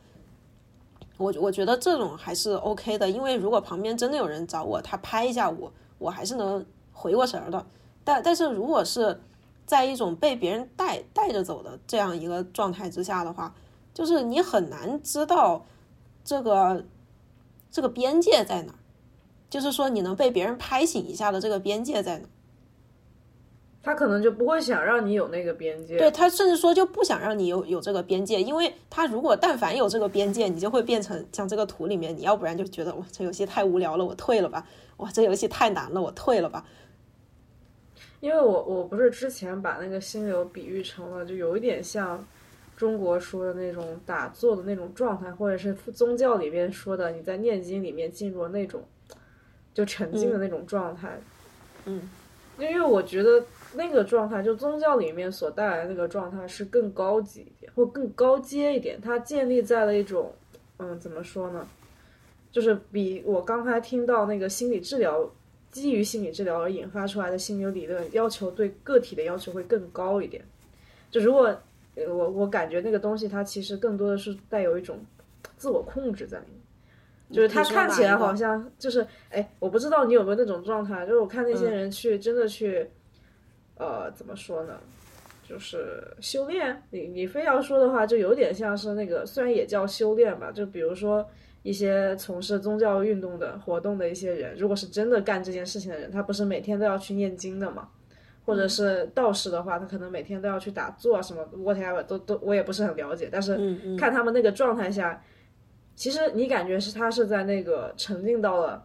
我我觉得这种还是 OK 的，因为如果旁边真的有人找我，他拍一下我，我还是能回过神儿的。但但是如果是在一种被别人带带着走的这样一个状态之下的话，就是你很难知道这个这个边界在哪儿，就是说你能被别人拍醒一下的这个边界在哪儿。他可能就不会想让你有那个边界。对他甚至说就不想让你有有这个边界，因为他如果但凡有这个边界，你就会变成像这个图里面，你要不然就觉得哇这游戏太无聊了，我退了吧；哇这游戏太难了，我退了吧。因为我我不是之前把那个心流比喻成了，就有一点像中国说的那种打坐的那种状态，或者是宗教里面说的你在念经里面进入了那种就沉浸的那种状态。嗯，因为我觉得那个状态，就宗教里面所带来的那个状态是更高级一点，或更高阶一点，它建立在了一种嗯怎么说呢，就是比我刚才听到那个心理治疗。基于心理治疗而引发出来的心理理论，要求对个体的要求会更高一点。就如果呃我我感觉那个东西，它其实更多的是带有一种自我控制在里面，就是他看起来好像就是哎，我不知道你有没有那种状态，就是我看那些人去、真的去，呃，怎么说呢？就是修炼，你你非要说的话，就有点像是那个，虽然也叫修炼吧，就比如说一些从事宗教运动的活动的一些人，如果是真的干这件事情的人，他不是每天都要去念经的嘛？或者是道士的话，他可能每天都要去打坐啊什么，whatever 都都我也不是很了解，但是看他们那个状态下，其实你感觉是他是在那个沉浸到了，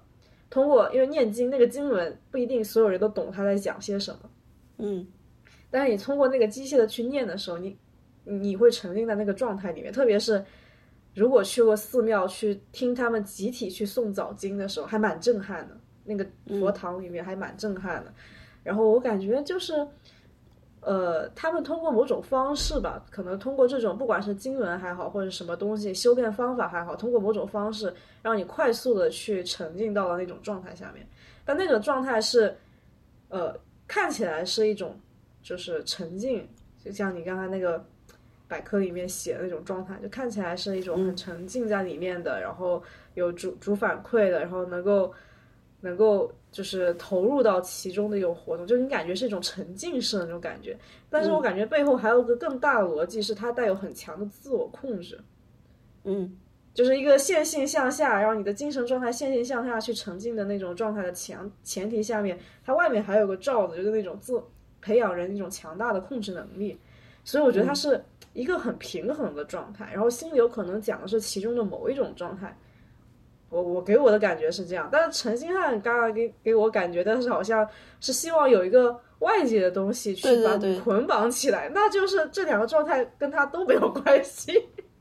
通过因为念经那个经文不一定所有人都懂他在讲些什么，嗯。但是你通过那个机械的去念的时候，你你会沉浸在那个状态里面，特别是如果去过寺庙去听他们集体去诵早经的时候，还蛮震撼的。那个佛堂里面还蛮震撼的。然后我感觉就是，呃，他们通过某种方式吧，可能通过这种不管是经文还好，或者什么东西修炼方法还好，通过某种方式让你快速的去沉浸到了那种状态下面。但那种状态是，呃，看起来是一种就是沉浸，就像你刚才那个百科里面写的那种状态，就看起来是一种很沉浸在里面的，然后有主主反馈的，然后能够能够就是投入到其中的一种活动，就你感觉是一种沉浸式的那种感觉。但是我感觉背后还有个更大的逻辑，是它带有很强的自我控制。嗯就是一个线性向下，然后你的精神状态线性向下去沉浸的那种状态的前前提下面，它外面还有个罩子，就是那种自培养人一种强大的控制能力。所以我觉得它是一个很平衡的状态。然后心流可能讲的是其中的某一种状态。我我给我的感觉是这样，但是陈星汉刚刚给给我感觉但是好像是希望有一个外界的东西去把你捆绑起来，那就是这两个状态跟他都没有关系。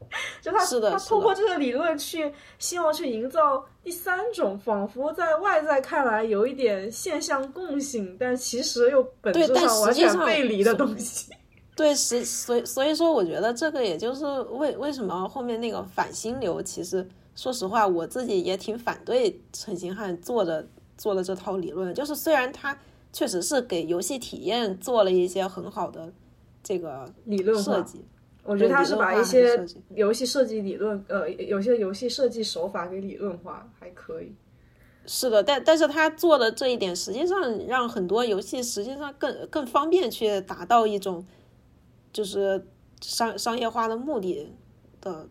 就他是的他通过这个理论去希望去营造第三种，仿佛在外在看来有一点现象共性，但其实又本质上完全背离的东西。对，实所以所以说，我觉得这个也就是为为什么后面那个反心流，其实说实话，我自己也挺反对陈星汉做的做的这套理论。就是虽然他确实是给游戏体验做了一些很好的这个理论设计，我觉得他是把一些游戏设计理论，呃，有些游戏设计手法给理论化，还可以。是的，但但是他做的这一点，实际上让很多游戏实际上更更方便去达到一种就是商商业化的目的的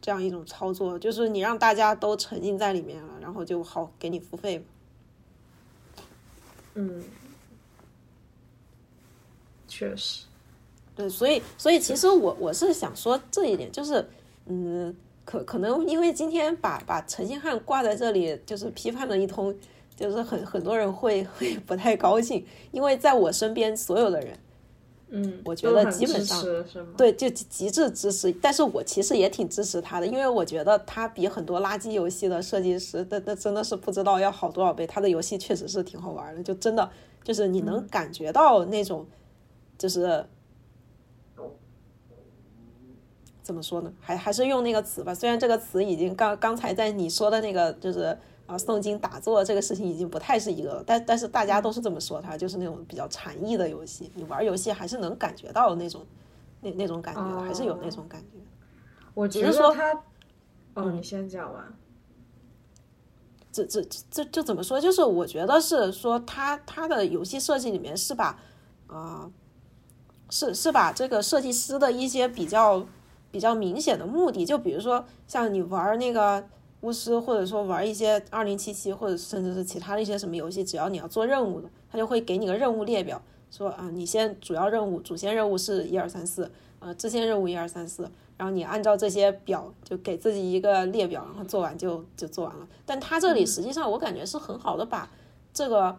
这样一种操作，就是你让大家都沉浸在里面了，然后就好给你付费。嗯，确实。对，所以所以其实我我是想说这一点，就是嗯，可可能因为今天把把陈星汉挂在这里，就是批判了一通，就是很很多人会会不太高兴，因为在我身边所有的人。嗯，我觉得基本上？对，就极极致支持。但是我其实也挺支持他的，因为我觉得他比很多垃圾游戏的设计师，那那真的是不知道要好多少倍。他的游戏确实是挺好玩的，就真的就是你能感觉到那种，就是怎么说呢？还还是用那个词吧，虽然这个词已经刚刚才在你说的那个就是。啊，诵经打坐这个事情已经不太是一个了，但但是大家都是这么说它，就是那种比较禅意的游戏。你玩游戏还是能感觉到那种那那种感觉的，还是有那种感觉。我觉是说得他，哦，你先讲完。这这这这怎么说？就是我觉得是说他他的游戏设计里面是把啊、是是把这个设计师的一些比较比较明显的目的，就比如说像你玩那个。巫师，或者说玩一些二零七七，或者甚至是其他的一些什么游戏，只要你要做任务的，他就会给你个任务列表，说啊，你先主要任务、主线任务是一二三四，呃，支线任务一二三四，然后你按照这些表就给自己一个列表，然后做完就就做完了。但他这里实际上我感觉是很好的把这个，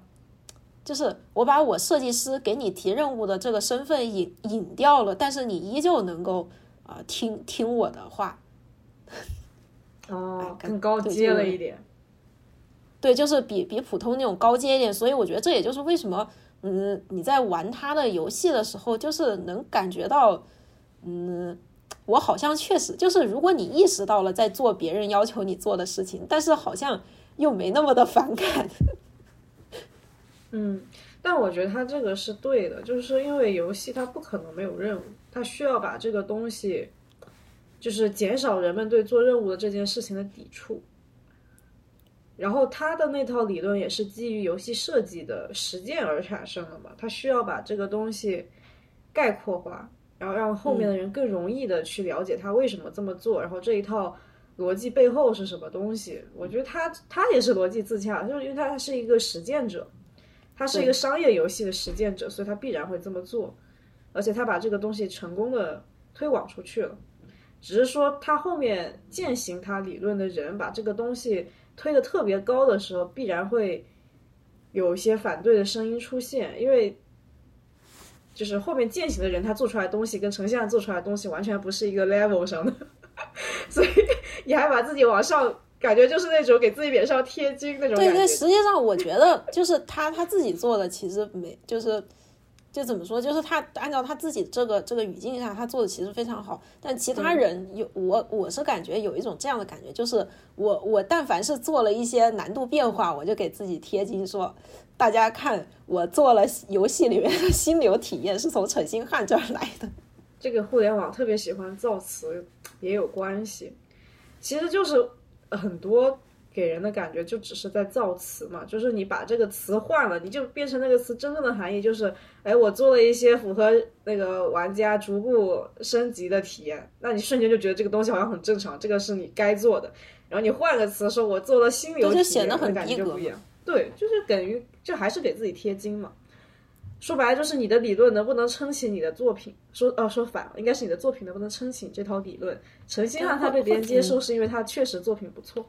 就是我把我设计师给你提任务的这个身份隐隐掉了，但是你依旧能够啊、呃、听听我的话。哦，更高阶了一点。对，就是比比普通那种高阶一点，所以我觉得这也就是为什么，嗯，你在玩他的游戏的时候，就是能感觉到，嗯，我好像确实就是，如果你意识到了在做别人要求你做的事情，但是好像又没那么的反感。嗯，但我觉得他这个是对的，就是因为游戏它不可能没有任务，它需要把这个东西。就是减少人们对做任务的这件事情的抵触，然后他的那套理论也是基于游戏设计的实践而产生的嘛，他需要把这个东西概括化，然后让后面的人更容易的去了解他为什么这么做，然后这一套逻辑背后是什么东西。我觉得他他也是逻辑自洽，就是因为他是一个实践者，他是一个商业游戏的实践者，所以他必然会这么做，而且他把这个东西成功的推广出去了。只是说他后面践行他理论的人把这个东西推得特别高的时候，必然会有一些反对的声音出现，因为就是后面践行的人他做出来的东西跟呈现做出来的东西完全不是一个 level 上的，所以你还把自己往上，感觉就是那种给自己脸上贴金那种感觉。对对，实际上我觉得就是他他自己做的其实没就是。就怎么说，就是他按照他自己这个这个语境下，他做的其实非常好。但其他人有我我是感觉有一种这样的感觉，就是我我但凡是做了一些难度变化，我就给自己贴金，说大家看我做了游戏里面的心流体验是从陈星汉这儿来的。这个互联网特别喜欢造词也有关系，其实就是很多。给人的感觉就只是在造词嘛，就是你把这个词换了，你就变成那个词真正的含义就是，哎，我做了一些符合那个玩家逐步升级的体验，那你瞬间就觉得这个东西好像很正常，这个是你该做的。然后你换个词说，我做了心流体验，显得很感觉就不一样。对，就是等于就还是给自己贴金嘛。说白了就是你的理论能不能撑起你的作品？说哦说反了，应该是你的作品能不能撑起这套理论？陈星汉他被别人接受是因为他确实作品不错。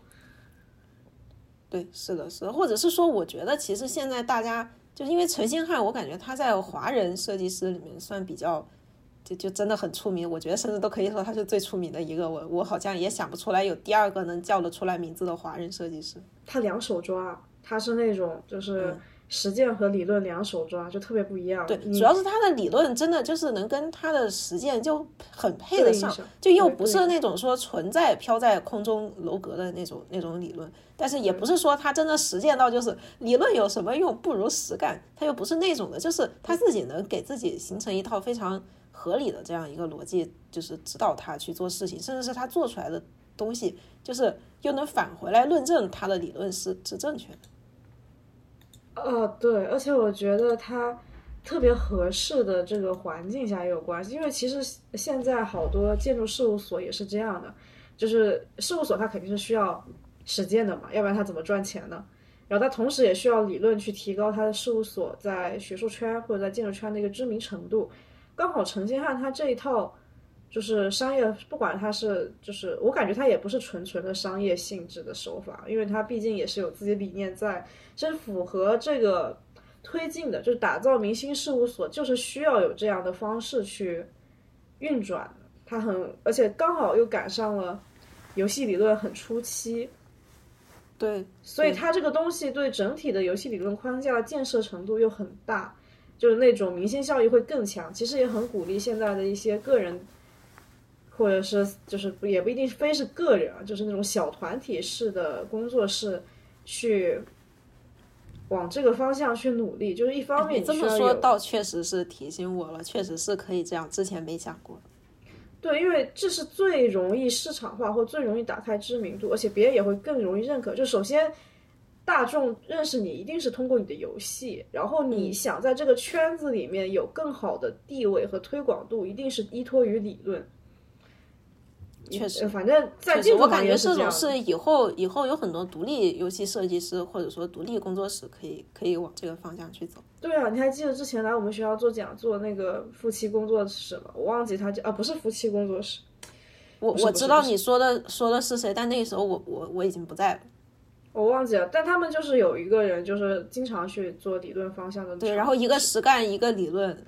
对，是的，是的，或者是说，我觉得其实现在大家就因为陈星汉，我感觉他在华人设计师里面算比较就就真的很出名。我觉得甚至都可以说他是最出名的一个。我我好像也想不出来有第二个能叫得出来名字的华人设计师。他两手抓，他是那种就是嗯实践和理论两手抓，就特别不一样。对，主要是他的理论真的就是能跟他的实践就很配得上就又不是那种说存在飘在空中楼阁的那种那种理论，但是也不是说他真的实践到就是理论有什么用，不如实干，他又不是那种的，就是他自己能给自己形成一套非常合理的这样一个逻辑，就是指导他去做事情，甚至是他做出来的东西，就是又能返回来论证他的理论是是正确的。呃，对，而且我觉得它特别合适的这个环境下也有关系，因为其实现在好多建筑事务所也是这样的，就是事务所它肯定是需要实践的嘛，要不然它怎么赚钱呢？然后它同时也需要理论去提高它的事务所在学术圈或者在建筑圈的一个知名程度。刚好陈星汉他这一套就是商业，不管它是就是我感觉它也不是纯纯的商业性质的手法，因为它毕竟也是有自己理念在，是符合这个推进的，就是打造明星事务所就是需要有这样的方式去运转它。很而且刚好又赶上了游戏理论很初期，对，所以它这个东西对整体的游戏理论框架建设程度又很大，就是那种明星效益会更强。其实也很鼓励现在的一些个人，或者是就是也不一定非是个人啊，就是那种小团体式的工作室去往这个方向去努力。就是一方面你这么说倒确实是提醒我了，确实是可以这样，之前没想过。对，因为这是最容易市场化或最容易打开知名度，而且别人也会更容易认可。就首先，大众认识你一定是通过你的游戏，然后你想在这个圈子里面有更好的地位和推广度，一定是依托于理论。确实呃反正在确实，建筑行我感觉是这种是以后以后有很多独立游戏设计师或者说独立工作室可以可以往这个方向去走。对啊，你还记得之前来我们学校做讲座那个夫妻工作室吗？我忘记他叫啊，不是夫妻工作室，我我知道你说的说的是谁，但那个时候我我我已经不在了。我忘记了。但他们就是有一个人，就是经常去做理论方向的。对，然后一个实干一个理论，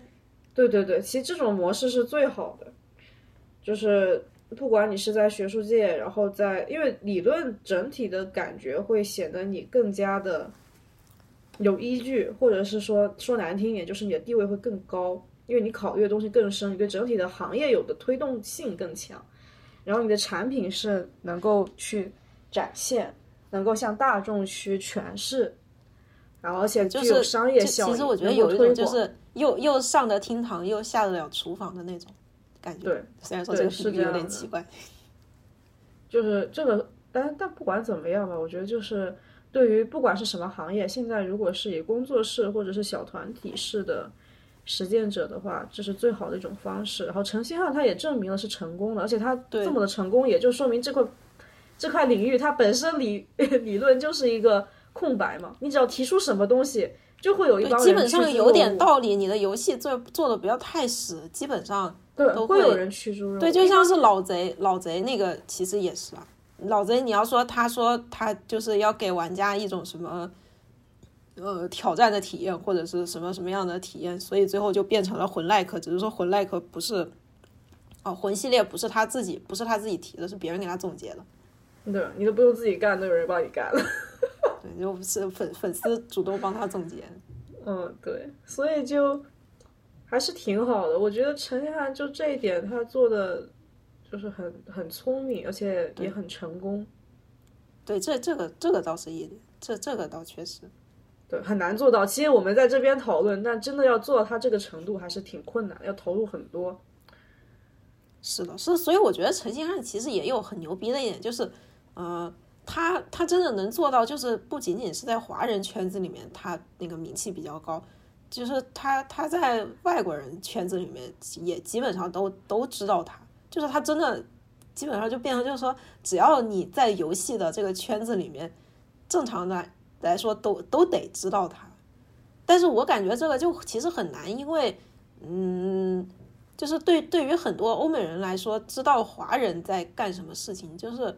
对对对，其实这种模式是最好的，就是不管你是在学术界，然后在，因为理论整体的感觉会显得你更加的有依据，或者是说说难听一点，就是你的地位会更高，因为你考虑的东西更深，你对整体的行业有的推动性更强，然后你的产品是能够去展现，能够向大众去诠释。然后，而且具有就是商业效益，其实我觉得有一种就是又又上得厅堂又下得了厨房的那种感觉。对，虽然说对这个比喻有点奇怪。就是这个，但但不管怎么样吧，我觉得就是对于不管是什么行业，现在如果是以工作室或者是小团体式的实践者的话，这是最好的一种方式。然后陈星汉他也证明了是成功的，而且他这么的成功，也就说明这块这块领域它本身理 理论就是一个空白嘛，你只要提出什么东西，就会有一帮人基本上有点道理，你的游戏做做的不要太死，基本上对，都会会有人趋猪肉。对，就像是老贼，老贼那个其实也是啊。老贼，你要说他说他就是要给玩家一种什么，呃，挑战的体验，或者是什么什么样的体验，所以最后就变成了魂 like，只是说魂 like 不是，哦，魂系列不是他自己，不是他自己提的，是别人给他总结的。对，你都不用自己干，都有人帮你干了。对，就是粉粉丝主动帮他总结。嗯，对，所以就还是挺好的。我觉得陈星汉就这一点，他做的就是很很聪明，而且也很成功。对，这这个这个倒是一点，这这个倒确实。对，很难做到。其实我们在这边讨论，但真的要做到他这个程度，还是挺困难，要投入很多。是的，是，所以我觉得陈星汉其实也有很牛逼的一点，就是，呃，他他真的能做到，就是不仅仅是在华人圈子里面，他那个名气比较高，就是他他在外国人圈子里面也基本上都都知道他，就是他真的基本上就变成就是说，只要你在游戏的这个圈子里面，正常的来说都都得知道他，但是我感觉这个就其实很难，因为，嗯。就是对对于很多欧美人来说，知道华人在干什么事情，就是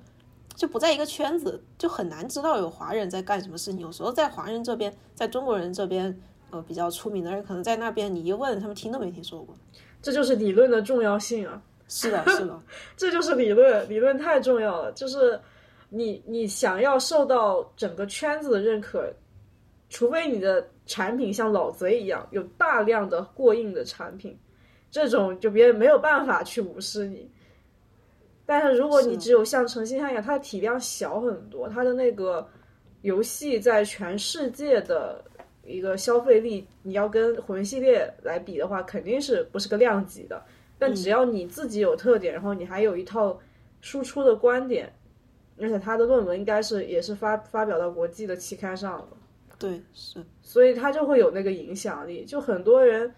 就不在一个圈子，就很难知道有华人在干什么事情。有时候在华人这边，在中国人这边，呃，比较出名的人，可能在那边你一问，他们听都没听说过。这就是理论的重要性啊！是的，是的，这就是理论，理论太重要了。就是你你想要受到整个圈子的认可，除非你的产品像老贼一样有大量的过硬的产品，这种就别人没有办法去无视你。但是如果你只有像诚心汉一样，它的体量小很多，它的那个游戏在全世界的一个消费力，你要跟魂系列来比的话，肯定是不是个量级的。但只要你自己有特点，然后你还有一套输出的观点，而且他的论文应该是也是发发表到国际的期刊上了。对，是，所以他就会有那个影响力。就很多人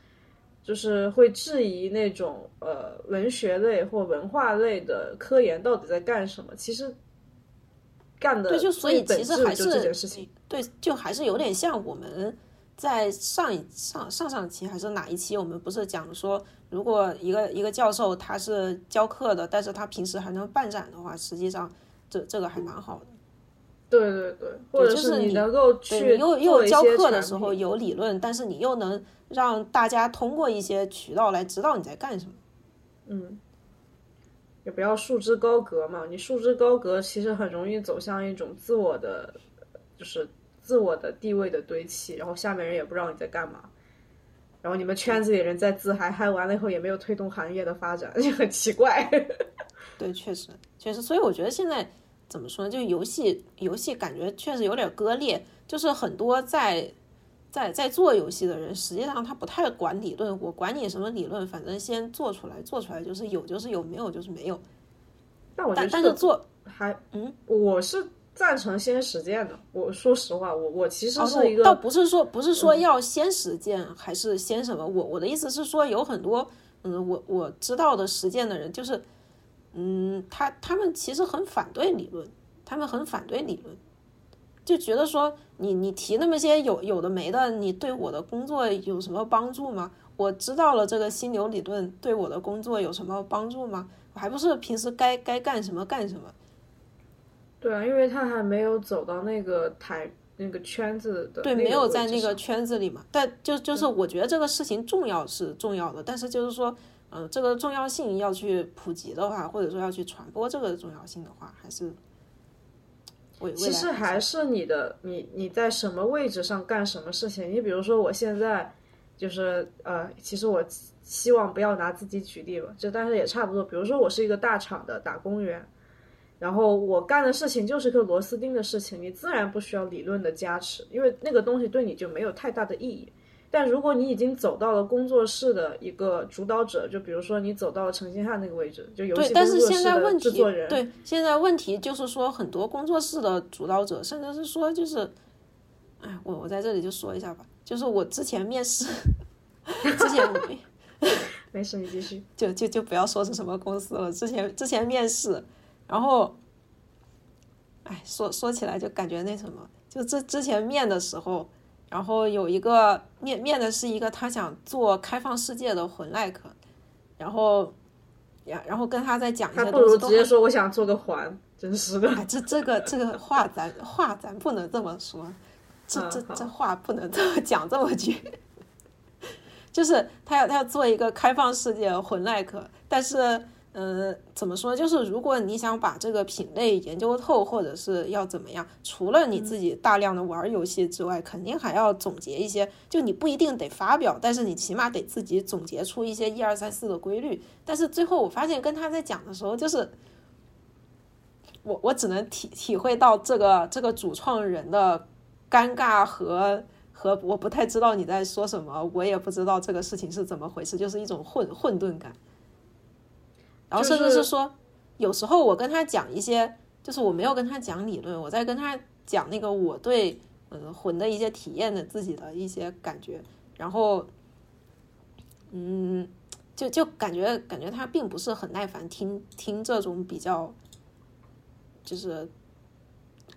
就是会质疑那种呃文学类或文化类的科研到底在干什么。其实干的对，就所以其实还是这件事情。对，就还是有点像我们在上一上上上期还是哪一期，我们不是讲说。如果一个一个教授他是教课的，但是他平时还能办展的话，实际上这这个还蛮好的。对对对，或者是你能够去又又教课的时候有理论，但是你又能让大家通过一些渠道来知道你在干什么。嗯，也不要束之高阁嘛，你束之高阁，其实很容易走向一种自我的，就是自我的地位的堆砌，然后下面人也不知道你在干嘛。然后你们圈子里人在自嗨，嗨完了以后也没有推动行业的发展，就很奇怪。对，确实，确实，所以我觉得现在怎么说呢？就游戏，游戏感觉确实有点割裂。就是很多在在在做游戏的人，实际上他不太管理论，我管你什么理论，反正先做出来，做出来就是有就是有，没有就是没有。但我但是做还嗯，我是。赞成先实践的。我说实话，我我其实是一个，倒不是说不是说要先实践还是先什么。我我的意思是说，有很多嗯，我我知道的实践的人，就是嗯，他他们其实很反对理论，他们很反对理论，就觉得说你你提那么些有有的没的，你对我的工作有什么帮助吗？我知道了这个心流理论对我的工作有什么帮助吗？我还不是平时该该干什么干什么。对啊，因为他还没有走到那个台那个圈子的对，没有在那个圈子里嘛。但就就是我觉得这个事情重要是重要的，但是就是说，嗯，这个重要性要去普及的话，或者说要去传播这个重要性的话，还是其实还是你的你你在什么位置上干什么事情？你比如说我现在就是呃，其实我希望不要拿自己举例吧，就但是也差不多。比如说我是一个大厂的打工员。然后我干的事情就是个螺丝钉的事情，你自然不需要理论的加持，因为那个东西对你就没有太大的意义。但如果你已经走到了工作室的一个主导者，就比如说你走到了陈星汉那个位置，就游戏工作室的制作人，对，现在问题就是说很多工作室的主导者，甚至是说就是，哎，我我在这里就说一下吧，就是我之前面试，之前没事，你继续，就就就不要说是什么公司了，之前之前面试。然后，哎，说说起来就感觉那什么，就之之前面的时候，然后有一个面面的是一个他想做开放世界的魂 like，然后，然然后跟他在讲一些东西，他不如直接说我想做个环，真是的。这这个这个话咱话咱不能这么说，这这这话不能这么 讲这么绝，就是他要他要做一个开放世界魂 like，但是。呃，怎么说？就是如果你想把这个品类研究透，或者是要怎么样，除了你自己大量的玩游戏之外，肯定还要总结一些。就你不一定得发表，但是你起码得自己总结出一些一二三四的规律。但是最后我发现，跟他在讲的时候，就是我我只能体体会到这个这个主创人的尴尬和和我不太知道你在说什么，我也不知道这个事情是怎么回事，就是一种混混沌感。然后甚至是说，有时候我跟他讲一些，就是我没有跟他讲理论，我在跟他讲那个我对嗯魂的一些体验的自己的一些感觉，然后嗯，就就感觉感觉他并不是很耐烦听听这种比较，就是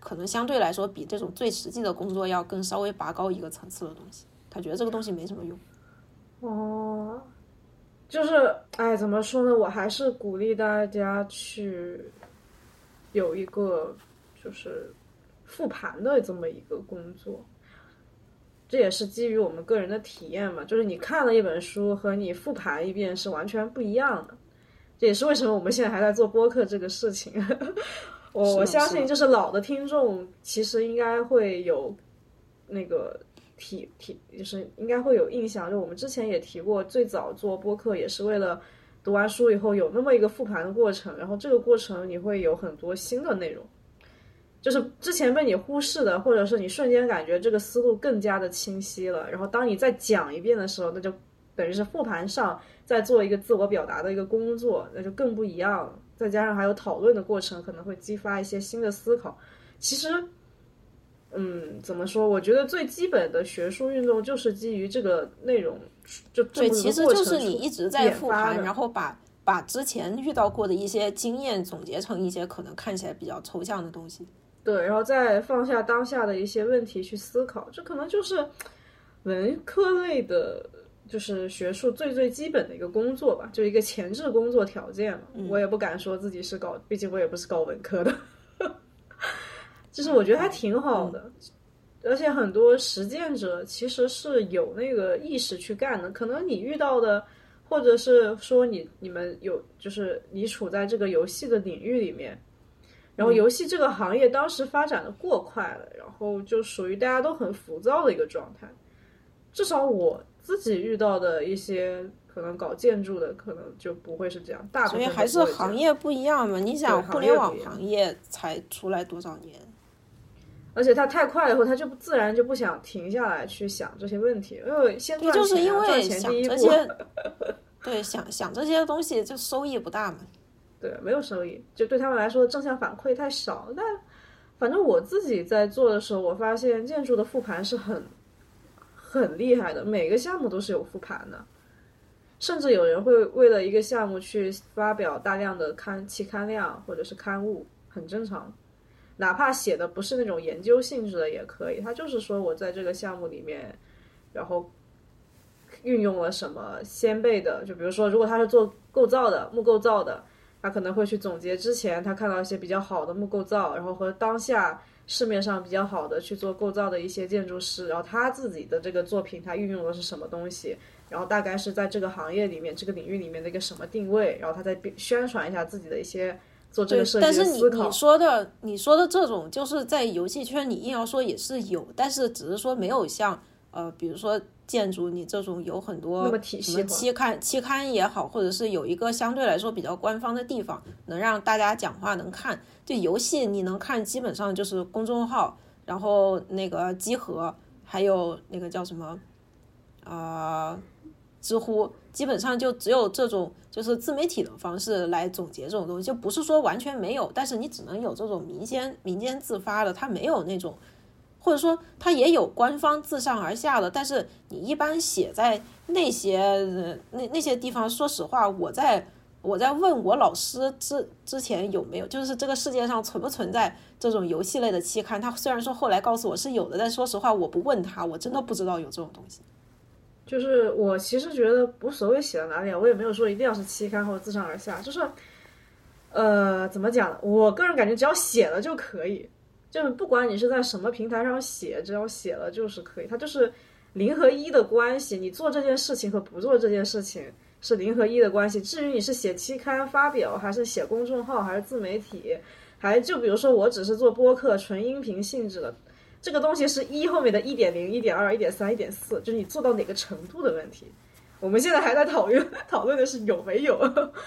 可能相对来说比这种最实际的工作要更稍微拔高一个层次的东西，他觉得这个东西没什么用。哦。就是，哎，怎么说呢？我还是鼓励大家去有一个就是复盘的这么一个工作。这也是基于我们个人的体验嘛，就是你看了一本书和你复盘一遍是完全不一样的。这也是为什么我们现在还在做播客这个事情。我我相信，就是老的听众其实应该会有那个体体，就是应该会有印象。就我们之前也提过，最早做播客也是为了读完书以后有那么一个复盘的过程，然后这个过程你会有很多新的内容。就是之前被你忽视的，或者是你瞬间感觉这个思路更加的清晰了，然后当你再讲一遍的时候，那就等于是复盘上再做一个自我表达的一个工作，那就更不一样了。再加上还有讨论的过程，可能会激发一些新的思考。其实，嗯，怎么说？我觉得最基本的学术运动就是基于这个内容，就对，其实就是你一直在复盘，然后把把之前遇到过的一些经验总结成一些可能看起来比较抽象的东西。对，然后再放下当下的一些问题去思考，这可能就是文科类的，就是学术最最基本的一个工作吧，就一个前置工作条件嘛。我也不敢说自己是搞，毕竟我也不是搞文科的，就是我觉得还挺好的，而且很多实践者其实是有那个意识去干的。可能你遇到的，或者是说你你们有，就是你处在这个游戏的领域里面。然后游戏这个行业当时发展的过快了，然后就属于大家都很浮躁的一个状态。至少我自己遇到的一些可能搞建筑的，可能就不会是这样。大所以还是行业不一样嘛？你想，互联网行业才出来多少年？而且他太快了以后，他就自然就不想停下来去想这些问题，因为先赚钱，赚钱第一步。对，想想这些东西就收益不大嘛。对，没有收益，就对他们来说正向反馈太少。但反正我自己在做的时候，我发现建筑的复盘是很很厉害的，每个项目都是有复盘的，甚至有人会为了一个项目去发表大量的刊期刊量或者是刊物，很正常。哪怕写的不是那种研究性质的也可以，他就是说我在这个项目里面，然后运用了什么先辈的，就比如说，如果他是做构造的木构造的。他可能会去总结之前他看到一些比较好的木构造，然后和当下市面上比较好的去做构造的一些建筑师，然后他自己的这个作品他运用的是什么东西，然后大概是在这个行业里面这个领域里面的一个什么定位，然后他再宣传一下自己的一些做这个设计的思考。但是你你说的你说的这种就是在游戏圈你硬要说也是有，但是只是说没有像呃比如说。建筑，你这种有很多什么期刊，期刊也好，或者是有一个相对来说比较官方的地方，能让大家讲话能看。就游戏你能看，基本上就是公众号，然后那个集合，还有那个叫什么，啊，知乎，基本上就只有这种就是自媒体的方式来总结这种东西，就不是说完全没有，但是你只能有这种民间民间自发的，它没有那种。或者说，它也有官方自上而下的，但是你一般写在那些那那些地方，说实话，我在我在问我老师之之前有没有，就是这个世界上存不存在这种游戏类的期刊？他虽然说后来告诉我是有的，但说实话，我不问他，我真的不知道有这种东西。就是我其实觉得无所谓写到哪里啊，我也没有说一定要是期刊或者自上而下，就是呃，怎么讲？我个人感觉只要写了就可以。就是不管你是在什么平台上写，只要写了就是可以，它就是零和一的关系。你做这件事情和不做这件事情是零和一的关系。至于你是写期刊发表，还是写公众号，还是自媒体，还就比如说我只是做播客纯音频性质的，这个东西是一后面的一点零、一点二、一点三、一点四，就是你做到哪个程度的问题。我们现在还在讨论 讨论的是有没有。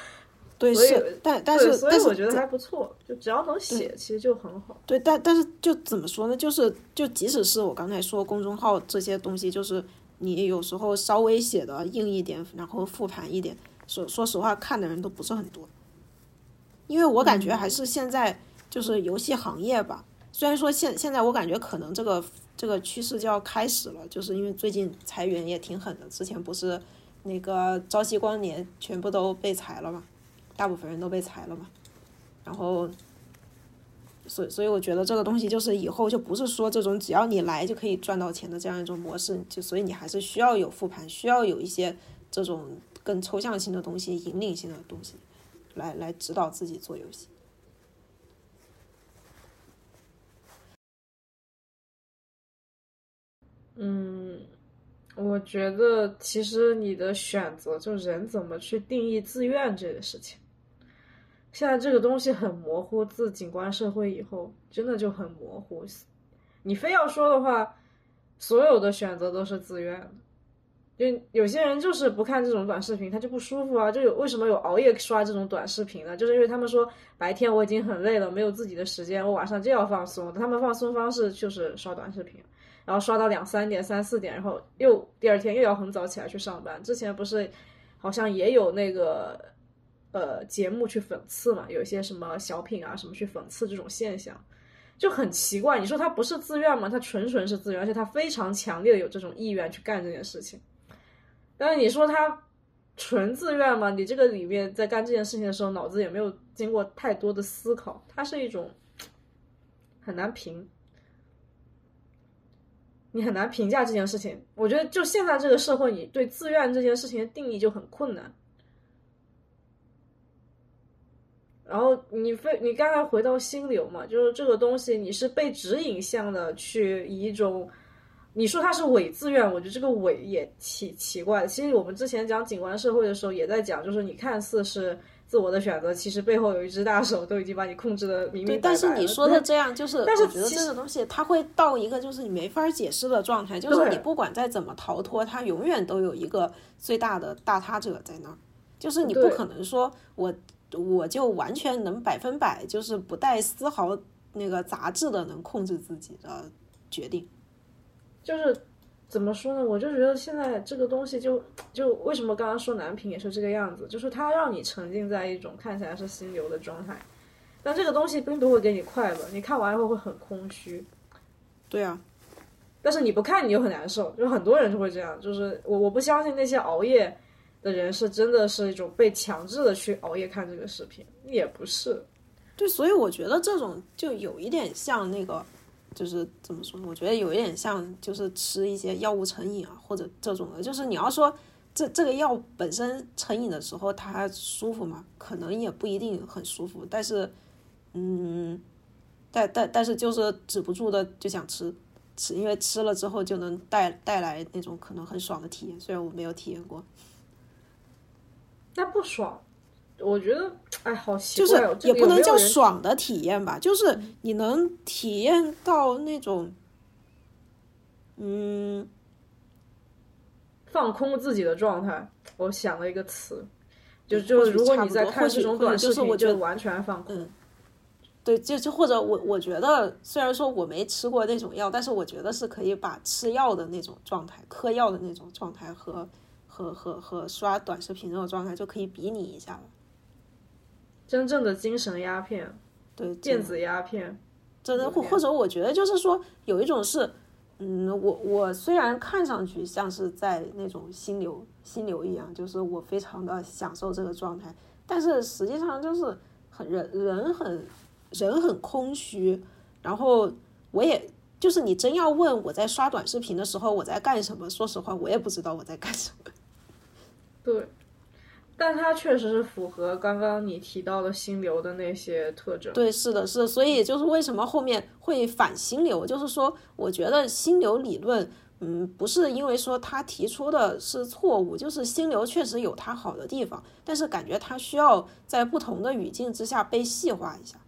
对，是，但但是所以我觉得还不错，就只要能写，其实就很好。对，但但是就怎么说呢？就是就即使是我刚才说公众号这些东西，就是你有时候稍微写的硬一点，然后复盘一点，说说实话，看的人都不是很多。因为我感觉还是现在就是游戏行业吧，虽然说现现在我感觉可能这个这个趋势就要开始了，就是因为最近裁员也挺狠的，之前不是那个朝夕光年全部都被裁了嘛。大部分人都被裁了嘛，然后，所所以我觉得这个东西就是以后就不是说这种只要你来就可以赚到钱的这样一种模式，就所以你还是需要有复盘，需要有一些这种更抽象性的东西、引领性的东西，来来指导自己做游戏。嗯，我觉得其实你的选择，就人怎么去定义自愿这个事情，现在这个东西很模糊。自景观社会以后，真的就很模糊。你非要说的话，所有的选择都是自愿的。就有些人就是不看这种短视频，他就不舒服啊。就有为什么有熬夜刷这种短视频呢？就是因为他们说白天我已经很累了，没有自己的时间，我晚上就要放松。他们放松方式就是刷短视频，然后刷到两三点、三四点，然后又第二天又要很早起来去上班。之前不是好像也有那个呃节目去讽刺嘛，有一些什么小品啊什么去讽刺这种现象，就很奇怪。你说他不是自愿吗？他纯纯是自愿，而且他非常强烈的有这种意愿去干这件事情。但是你说他纯自愿吗？你这个里面在干这件事情的时候，脑子也没有经过太多的思考，它是一种很难评，你很难评价这件事情。我觉得就现在这个社会，你对自愿这件事情的定义就很困难。然后你非你刚才回到心流嘛，就是这个东西，你是被指引向的去以一种。你说它是伪自愿，我觉得这个伪也奇奇怪。其实我们之前讲景观社会的时候，也在讲，就是你看似是自我的选择，其实背后有一只大手都已经把你控制的明明白白。对，但是你说的这样，就是但是我觉得这个东西它会到一个就是你没法解释的状态，就是你不管再怎么逃脱，它永远都有一个最大的大他者在那儿，就是你不可能说我我就完全能百分百就是不带丝毫那个杂质的能控制自己的决定。就是怎么说呢？我就觉得现在这个东西就就为什么刚刚说男频也是这个样子，就是它让你沉浸在一种看起来是心流的状态，但这个东西并不会给你快乐，你看完以后会很空虚。对啊，但是你不看你又很难受，就很多人就会这样。就是我我不相信那些熬夜的人是真的是一种被强制的去熬夜看这个视频，也不是。对，所以我觉得这种就有一点像那个。就是怎么说？我觉得有一点像，就是吃一些药物成瘾啊，或者这种的。就是你要说这这个药本身成瘾的时候它舒服吗？可能也不一定很舒服。但是，嗯，但但但是就是止不住的就想吃吃，因为吃了之后就能带带来那种可能很爽的体验。虽然我没有体验过，那不爽。我觉得，哎，好奇怪，就是也不能叫爽的体验吧，就是你能体验到那种，嗯，放空自己的状态。我想了一个词，就就如果你在看这种短视频，就完全放空。嗯，对，就就或者我我觉得，虽然说我没吃过那种药，但是我觉得是可以把吃药的那种状态、嗑药的那种状态和和和和刷短视频那种状态就可以比拟一下了。真正的精神鸦片，对电子鸦片，真的或或者我觉得就是说有一种是，嗯，我我虽然看上去像是在那种心流心流一样，就是我非常的享受这个状态，但是实际上就是很人人很人很空虚，然后我也就是你真要问我在刷短视频的时候我在干什么，说实话我也不知道我在干什么。对。但它确实是符合刚刚你提到的心流的那些特征。对，是的，是，所以就是为什么后面会反心流，就是说，我觉得心流理论，嗯，不是因为说他提出的是错误，就是心流确实有它好的地方，但是感觉它需要在不同的语境之下被细化一下。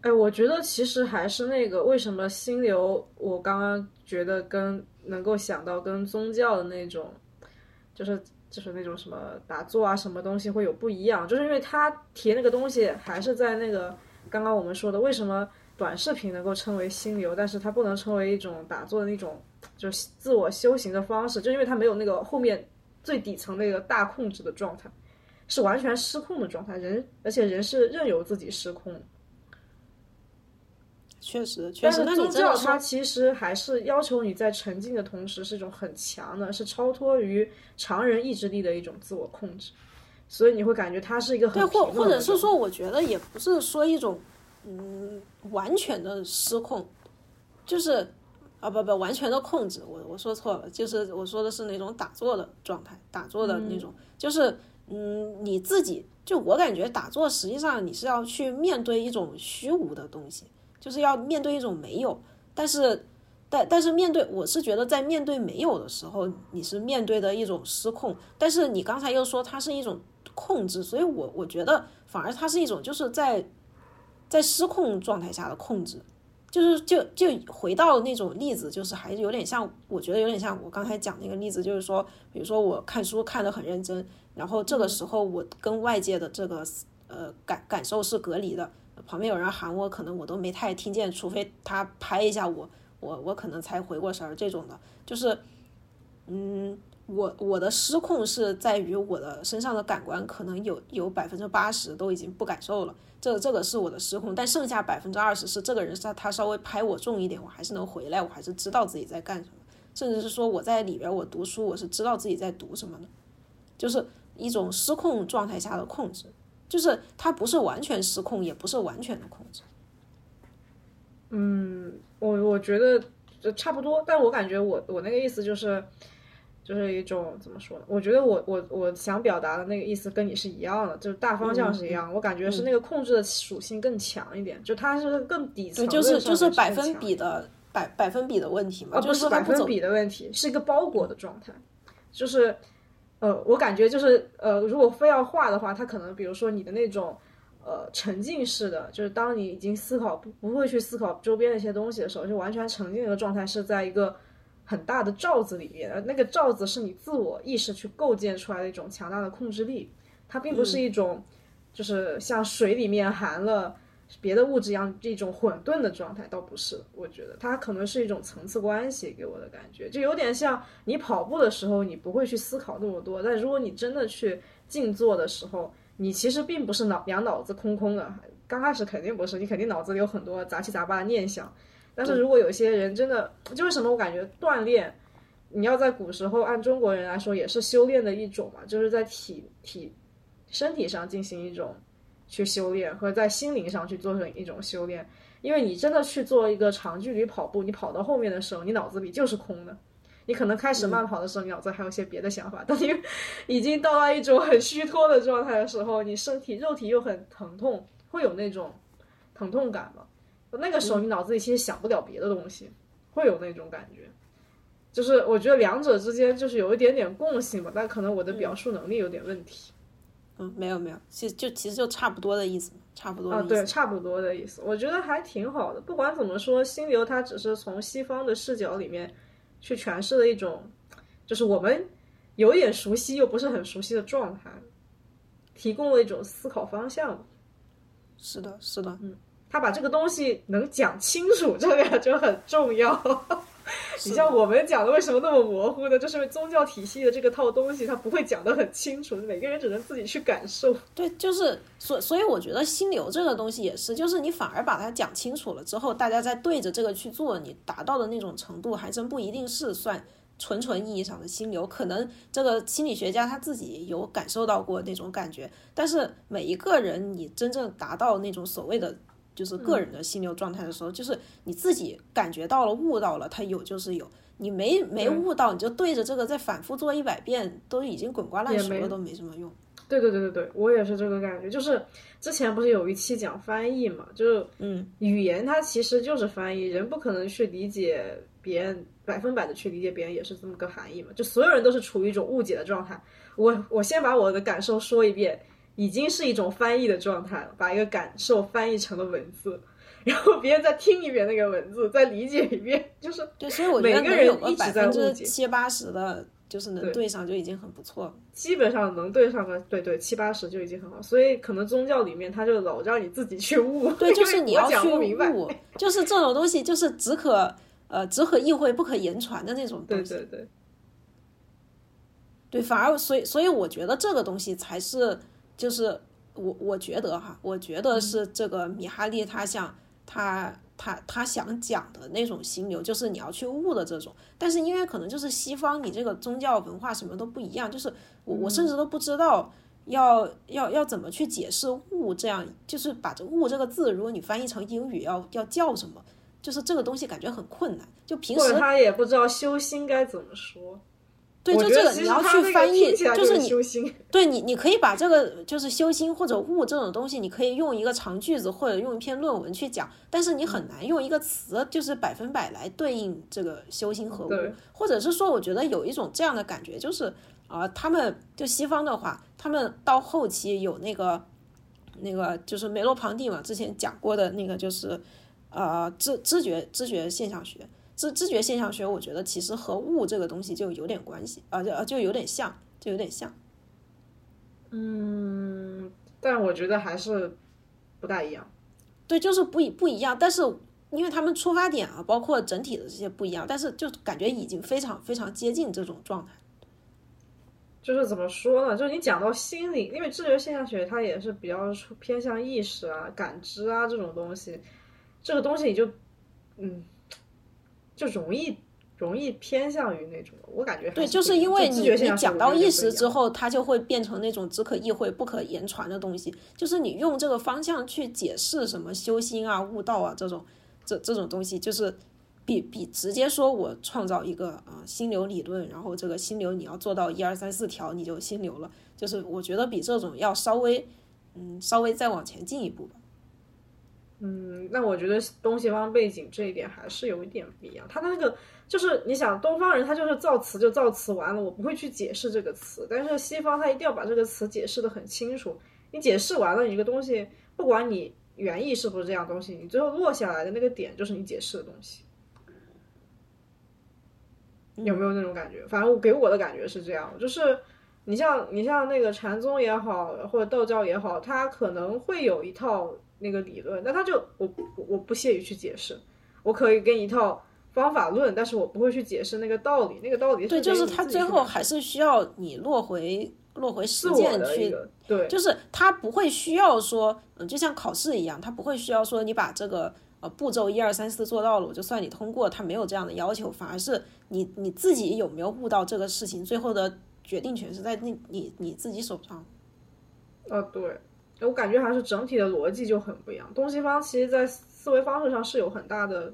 哎，我觉得其实还是那个，为什么心流，我刚刚觉得跟能够想到跟宗教的那种，就是。就是那种什么打坐啊，什么东西会有不一样，就是因为他提那个东西还是在那个刚刚我们说的，为什么短视频能够称为心流，但是它不能称为一种打坐的那种，就是自我修行的方式，就因为它没有那个后面最底层那个大控制的状态，是完全失控的状态，人而且人是任由自己失控。确实，确实。但是宗教它其实还是要求你在沉浸的同时是一种很强的，是超脱于常人意志力的一种自我控制，所以你会感觉它是一个很对，或或者是说，我觉得也不是说一种嗯完全的失控，就是啊不不完全的控制，我我说错了，就是我说的是那种打坐的状态，打坐的那种，就是嗯你自己就我感觉打坐实际上你是要去面对一种虚无的东西。就是要面对一种没有，但是但但是面对，我是觉得在面对没有的时候，你是面对的一种失控。但是你刚才又说它是一种控制，所以我我觉得反而它是一种就是在在失控状态下的控制。就是就就回到那种例子，就是还是有点像，我觉得有点像我刚才讲那个例子，就是说，比如说我看书看得很认真，然后这个时候我跟外界的这个呃感感受是隔离的，旁边有人喊我，可能我都没太听见，除非他拍一下我，我我可能才回过神儿。这种的，就是嗯，我我的失控是在于我的身上的感官可能有有百分之八十都已经不感受了。这这个是我的失控，但剩下百分之二十是这个人他他稍微拍我重一点，我还是能回来，我还是知道自己在干什么，甚至是说我在里边我读书，我是知道自己在读什么的，就是一种失控状态下的控制，就是它不是完全失控，也不是完全的控制。嗯，我我觉得差不多，但我感觉我我那个意思就是。就是一种怎么说呢？我觉得我我我想表达的那个意思跟你是一样的，就是大方向是一样。我感觉是那个控制的属性更强一点，就它是更底层。就是就是百分比的百百分比的问题嘛，不是百分比的问题，是一个包裹的状态。就是呃，我感觉就是呃，如果非要画的话，它可能比如说你的那种呃沉浸式的，就是当你已经思考不不会去思考周边的一些东西的时候，就完全沉浸的状态是在一个。很大的罩子里面，呃，那个罩子是你自我意识去构建出来的一种强大的控制力，它并不是一种，就是像水里面含了别的物质一样这种混沌的状态，倒不是。我觉得它可能是一种层次关系给我的感觉，就有点像你跑步的时候，你不会去思考那么多，但如果你真的去静坐的时候，你其实并不是脑两脑子空空的，刚开始肯定不是，你肯定脑子里有很多杂七杂八的念想。但是如果有些人真的，就为什么我感觉锻炼，你要在古时候按中国人来说也是修炼的一种嘛，就是在体体身体上进行一种去修炼，和在心灵上去做成一种修炼。因为你真的去做一个长距离跑步，你跑到后面的时候，你脑子里就是空的。你可能开始慢跑的时候，你脑子还有些别的想法。当你 已经到了一种很虚脱的状态的时候，你身体肉体又很疼痛，会有那种疼痛感嘛？那个时候你脑子里其实想不了别的东西，会有那种感觉，就是我觉得两者之间就是有一点点共性吧，但可能我的表述能力有点问题。嗯，没有没有，其实就其实就差不多的意思，差不多啊，对，差不多的意思，我觉得还挺好的。不管怎么说，心流它只是从西方的视角里面去诠释了一种，就是我们有点熟悉又不是很熟悉的状态，提供了一种思考方向。是的，是的，嗯。他把这个东西能讲清楚，这个就很重要。你像我们讲的为什么那么模糊呢？就是因为宗教体系的这个套东西，它不会讲得很清楚，每个人只能自己去感受。对，就是所所以我觉得心流这个东西也是，就是你反而把它讲清楚了之后，大家再对着这个去做，你达到的那种程度，还真不一定是算纯纯意义上的心流。可能这个心理学家他自己有感受到过那种感觉，但是每一个人你真正达到那种所谓的。就是个人的心流状态的时候，就是你自己感觉到了、悟到了，它有就是有；你没没悟到，你就对着这个再反复做一百遍，都已经滚瓜烂熟了，都没什么用。对对对对对，我也是这个感觉。就是之前不是有一期讲翻译嘛，就是嗯，语言它其实就是翻译，人不可能去理解别人百分百的去理解别人，也是这么个含义嘛。就所有人都是处于一种误解的状态。我我先把我的感受说一遍。已经是一种翻译的状态了，把一个感受翻译成了文字，然后别人再听一遍那个文字，再理解一遍，就是对，所以我觉得能有个百分之七八十的，就是能对上就已经很不错了。基本上能对上个，对对，七八十就已经很好。所以可能宗教里面他就老让你自己去悟，对，就是你要去悟，就是这种东西就是只可呃只可意会不可言传的那种东西。对对对，对，反而所以所以我觉得这个东西才是。就是我我觉得哈，我觉得是这个米哈利他想他他他想讲的那种心流，就是你要去悟的这种。但是因为可能就是西方你这个宗教文化什么都不一样，就是我我甚至都不知道要要要怎么去解释悟这样，就是把这悟这个字，如果你翻译成英语要要叫什么，就是这个东西感觉很困难。就平时他也不知道修心该怎么说。对，就这个你要去翻译，就是你。对你，你可以把这个就是修心或者悟这种东西，你可以用一个长句子或者用一篇论文去讲，但是你很难用一个词就是百分百来对应这个修心和悟，或者是说，我觉得有一种这样的感觉，就是啊、他们就西方的话，他们到后期有那个那个就是梅洛庞蒂嘛，之前讲过的那个就是呃知知觉知觉现象学。知知觉现象学，我觉得其实和物这个东西就有点关系啊，就啊就有点像，就有点像。嗯，但我觉得还是不大一样。对，就是不一不一样，但是因为他们出发点啊，包括整体的这些不一样，但是就感觉已经非常非常接近这种状态。就是怎么说呢？就是你讲到心理，因为知觉现象学它也是比较偏向意识啊、感知啊这种东西，这个东西你就嗯，就容易容易偏向于那种，我感觉对，就是因为你你讲到意识之后，它就会变成那种只可意会不可言传的东西，就是你用这个方向去解释什么修心啊、悟道啊这种这这种东西，就是比比直接说我创造一个啊、呃心流理论，然后这个心流你要做到一二三四条你就心流了，就是我觉得比这种要稍微嗯稍微再往前进一步吧。嗯，那我觉得东西方背景这一点还是有一点不一样。他的那个就是你想，东方人他就是造词就造词完了，我不会去解释这个词，但是西方他一定要把这个词解释的很清楚。你解释完了，你这个东西，不管你原意是不是这样东西，你最后落下来的那个点就是你解释的东西。有没有那种感觉？反正我给我的感觉是这样，就是你像你像那个禅宗也好，或者道教也好，它可能会有一套那个理论，那他就我我我不屑于去解释，我可以给你一套方法论，但是我不会去解释那个道理，那个道理对，就是他最后还是需要你落回落回实践去对，就是他不会需要说，嗯，就像考试一样，他不会需要说你把这个呃步骤一二三四做到了，我就算你通过，他没有这样的要求，反而是你你自己有没有悟到这个事情，最后的决定权是在那你你自己手上。啊，对，我感觉还是整体的逻辑就很不一样。东西方其实在思维方式上是有很大的，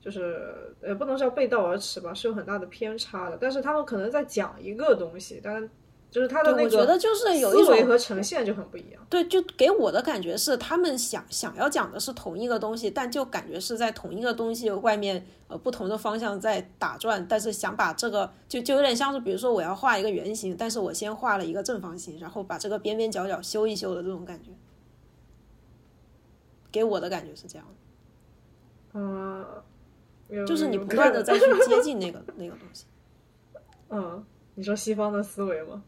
就是也不能叫背道而驰吧，是有很大的偏差的。但是他们可能在讲一个东西，但就是他的对，那个我觉得就是有一种思维和呈现就很不一样。对，就给我的感觉是，他们想想要讲的是同一个东西，但就感觉是在同一个东西外面，呃，不同的方向在打转，但是想把这个就就有点像是，比如说我要画一个圆形，但是我先画了一个正方形，然后把这个边边角角修一修的这种感觉，给我的感觉是这样的，嗯、有就是你不断的再去接近那个 那个东西。嗯，你说西方的思维吗？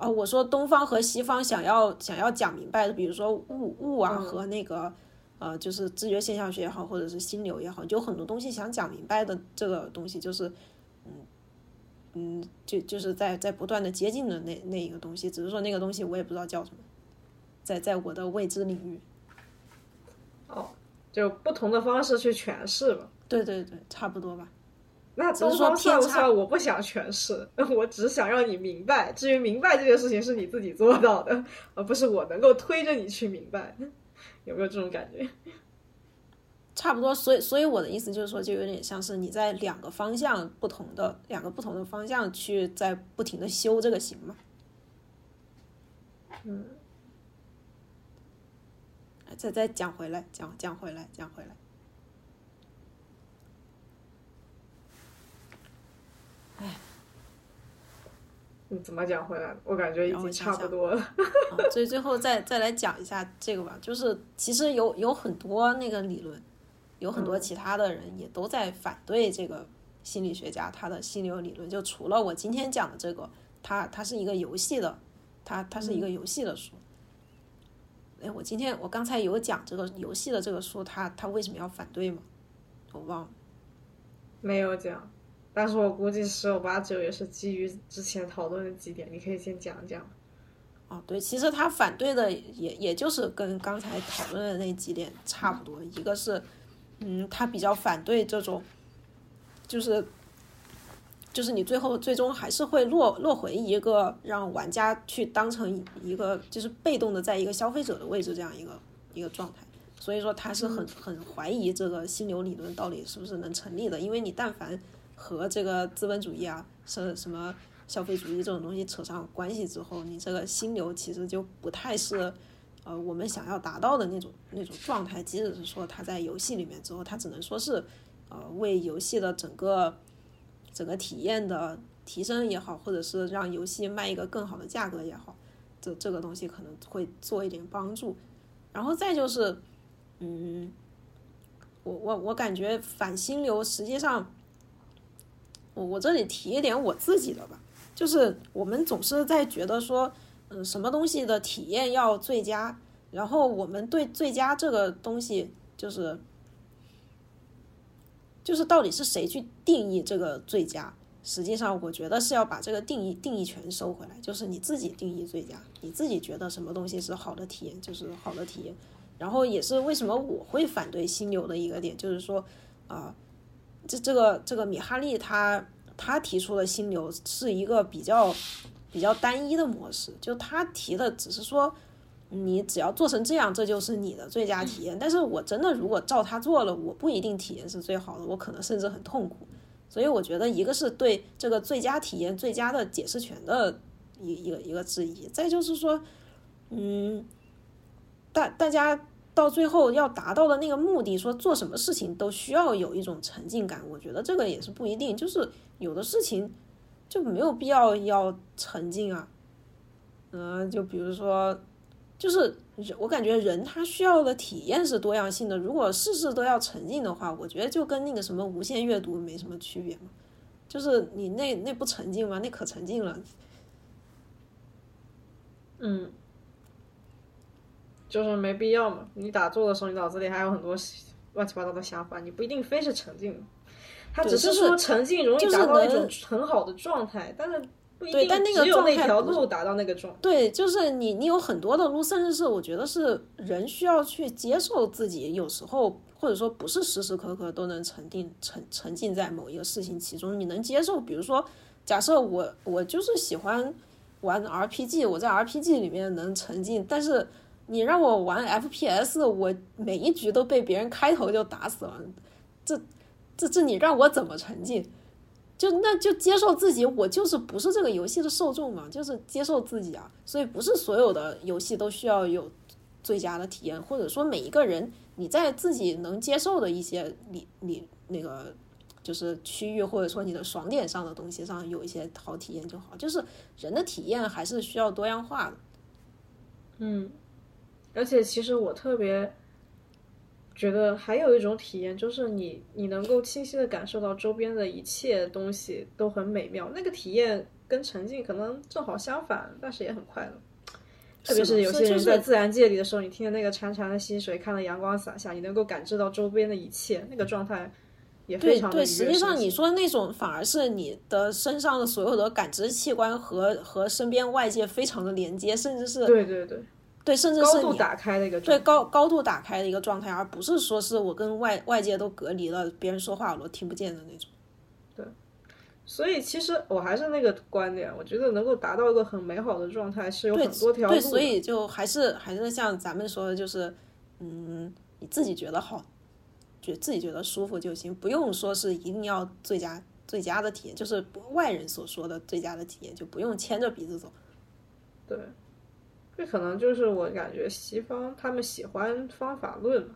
啊、我说东方和西方想要想要讲明白的，比如说物物啊嗯和那个呃，就是知觉现象学也好，或者是心流也好，就有很多东西想讲明白的这个东西，就是嗯嗯，就就是在在不断的接近的那那一个东西，只是说那个东西我也不知道叫什么，在在我的未知领域。哦，就不同的方式去诠释吧。对对对，差不多吧。那只是说东方算不偏差算？我不想诠释，我只想让你明白。至于明白这件事情是你自己做到的，而不是我能够推着你去明白。有没有这种感觉？差不多，所以所以我的意思就是说，就有点像是你在两个方向不同的两个不同的方向去在不停的修这个行嘛。嗯。再再讲回来，讲讲回来，讲回来。你怎么讲回来的？我感觉已经差不多了。啊，所以最后再再来讲一下这个吧，就是其实有有很多那个理论，有很多其他的人也都在反对这个心理学家他的心流理论。就除了我今天讲的这个，它它是一个游戏的，它它是一个游戏的书。哎，我今天我刚才有讲这个游戏的这个书，他他为什么要反对吗？我忘了。没有讲，但是我估计十有八九也是基于之前讨论的几点，你可以先讲讲。哦，对，其实他反对的也也就是跟刚才讨论的那几点差不多，一个是，嗯，他比较反对这种，就是，就是你最后最终还是会落落回一个让玩家去当成一个就是被动的在一个消费者的位置这样一个一个状态，所以说他是很很怀疑这个心流理论到底是不是能成立的，因为你但凡和这个资本主义啊，是什么消费主义这种东西扯上关系之后，你这个心流其实就不太是，呃，我们想要达到的那种那种状态。即使是说它在游戏里面之后，它只能说是，呃，为游戏的整个整个体验的提升也好，或者是让游戏卖一个更好的价格也好，这这个东西可能会做一点帮助。然后再就是，嗯，我我我感觉反心流实际上。我我这里提一点我自己的吧，就是我们总是在觉得说，嗯，什么东西的体验要最佳，然后我们对最佳这个东西，就是，就是到底是谁去定义这个最佳？实际上，我觉得是要把这个定义定义权收回来，就是你自己定义最佳，你自己觉得什么东西是好的体验，就是好的体验。然后也是为什么我会反对心流的一个点，就是说，啊。这这个这个米哈利他他提出的心流是一个比较比较单一的模式，就他提的只是说你只要做成这样，这就是你的最佳体验。但是我真的如果照他做了，我不一定体验是最好的，我可能甚至很痛苦。所以我觉得一个是对这个最佳体验最佳的解释权的一一个一个质疑，再就是说，嗯，大大家。到最后要达到的那个目的，说做什么事情都需要有一种沉浸感，我觉得这个也是不一定，就是有的事情就没有必要要沉浸啊，嗯，就比如说，就是我感觉人他需要的体验是多样性的，如果事事都要沉浸的话，我觉得就跟那个什么无限阅读没什么区别嘛，就是你那那不沉浸吗？那可沉浸了，嗯。就是没必要嘛！你打坐的时候，你脑子里还有很多乱七八糟的想法，你不一定非是沉浸。他只是说沉浸容易达到一种很好的状态，但是不一定只有那条路达到那个状。对，就是你，你有很多的路，甚至是我觉得是人需要去接受自己，有时候或者说不是时时刻刻都能沉浸沉沉浸在某一个事情其中。你能接受，比如说，假设我我就是喜欢玩 RPG，我在 RPG 里面能沉浸，但是。你让我玩 FPS，我每一局都被别人开头就打死了，这这这你让我怎么沉浸？就那就接受自己，我就是不是这个游戏的受众嘛，就是接受自己啊。所以不是所有的游戏都需要有最佳的体验，或者说每一个人你在自己能接受的一些你你那个就是区域，或者说你的爽点上的东西上有一些好体验就好。就是人的体验还是需要多样化的，嗯。而且其实我特别觉得还有一种体验，就是你你能够清晰的感受到周边的一切东西都很美妙，那个体验跟沉浸可能正好相反，但是也很快乐。特别是有些人在自然界里的时候，你听着那个潺潺的溪水，看到阳光洒下，你能够感知到周边的一切，那个状态也非常对对，实际上你说的那种反而是你的身上的所有的感知器官和和身边外界非常的连接，甚至是对对对。对，甚至是高度打开的一个对高高度打开的一个状态，而不是说是我跟外外界都隔离了，别人说话我都听不见的那种。对，所以其实我还是那个观点，我觉得能够达到一个很美好的状态是有很多条路。对，所以就还是还是像咱们说的，就是嗯，你自己觉得好，觉自己觉得舒服就行，不用说是一定要最佳最佳的体验，就是外人所说的最佳的体验，就不用牵着鼻子走。对。这可能就是我感觉西方他们喜欢方法论嘛，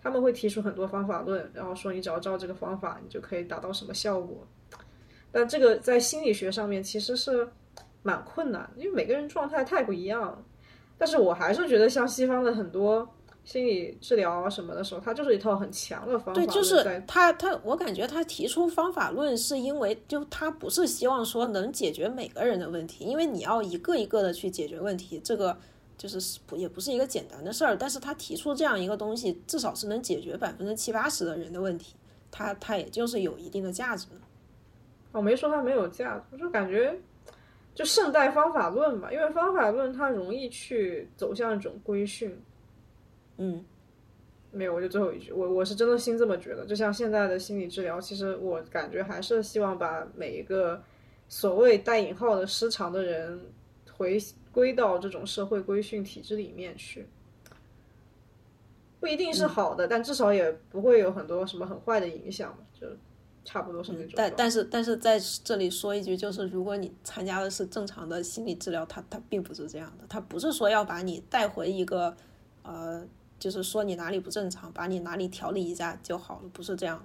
他们会提出很多方法论，然后说你只要照这个方法，你就可以达到什么效果。但这个在心理学上面其实是蛮困难，因为每个人状态太不一样。但是我还是觉得像西方的很多。心理治疗啊什么的时候，他就是一套很强的方法。对，就是他他，我感觉他提出方法论是因为，就他不是希望说能解决每个人的问题，因为你要一个一个的去解决问题，这个就是不也不是一个简单的事儿。但是他提出这样一个东西，至少是能解决百分之七八十的人的问题，他他也就是有一定的价值。我没说他没有价值，我就感觉就圣代方法论吧，因为方法论它容易去走向一种规训。嗯，没有，我就最后一句，我我是真的心这么觉得。就像现在的心理治疗，其实我感觉还是希望把每一个所谓带引号的失常的人回归到这种社会规训体制里面去，不一定是好的，但至少也不会有很多什么很坏的影响嘛。就差不多是那种。但但是但是在这里说一句，就是如果你参加的是正常的心理治疗，它它并不是这样的，它不是说要把你带回一个呃，就是说你哪里不正常，把你哪里调理一下就好了，不是这样。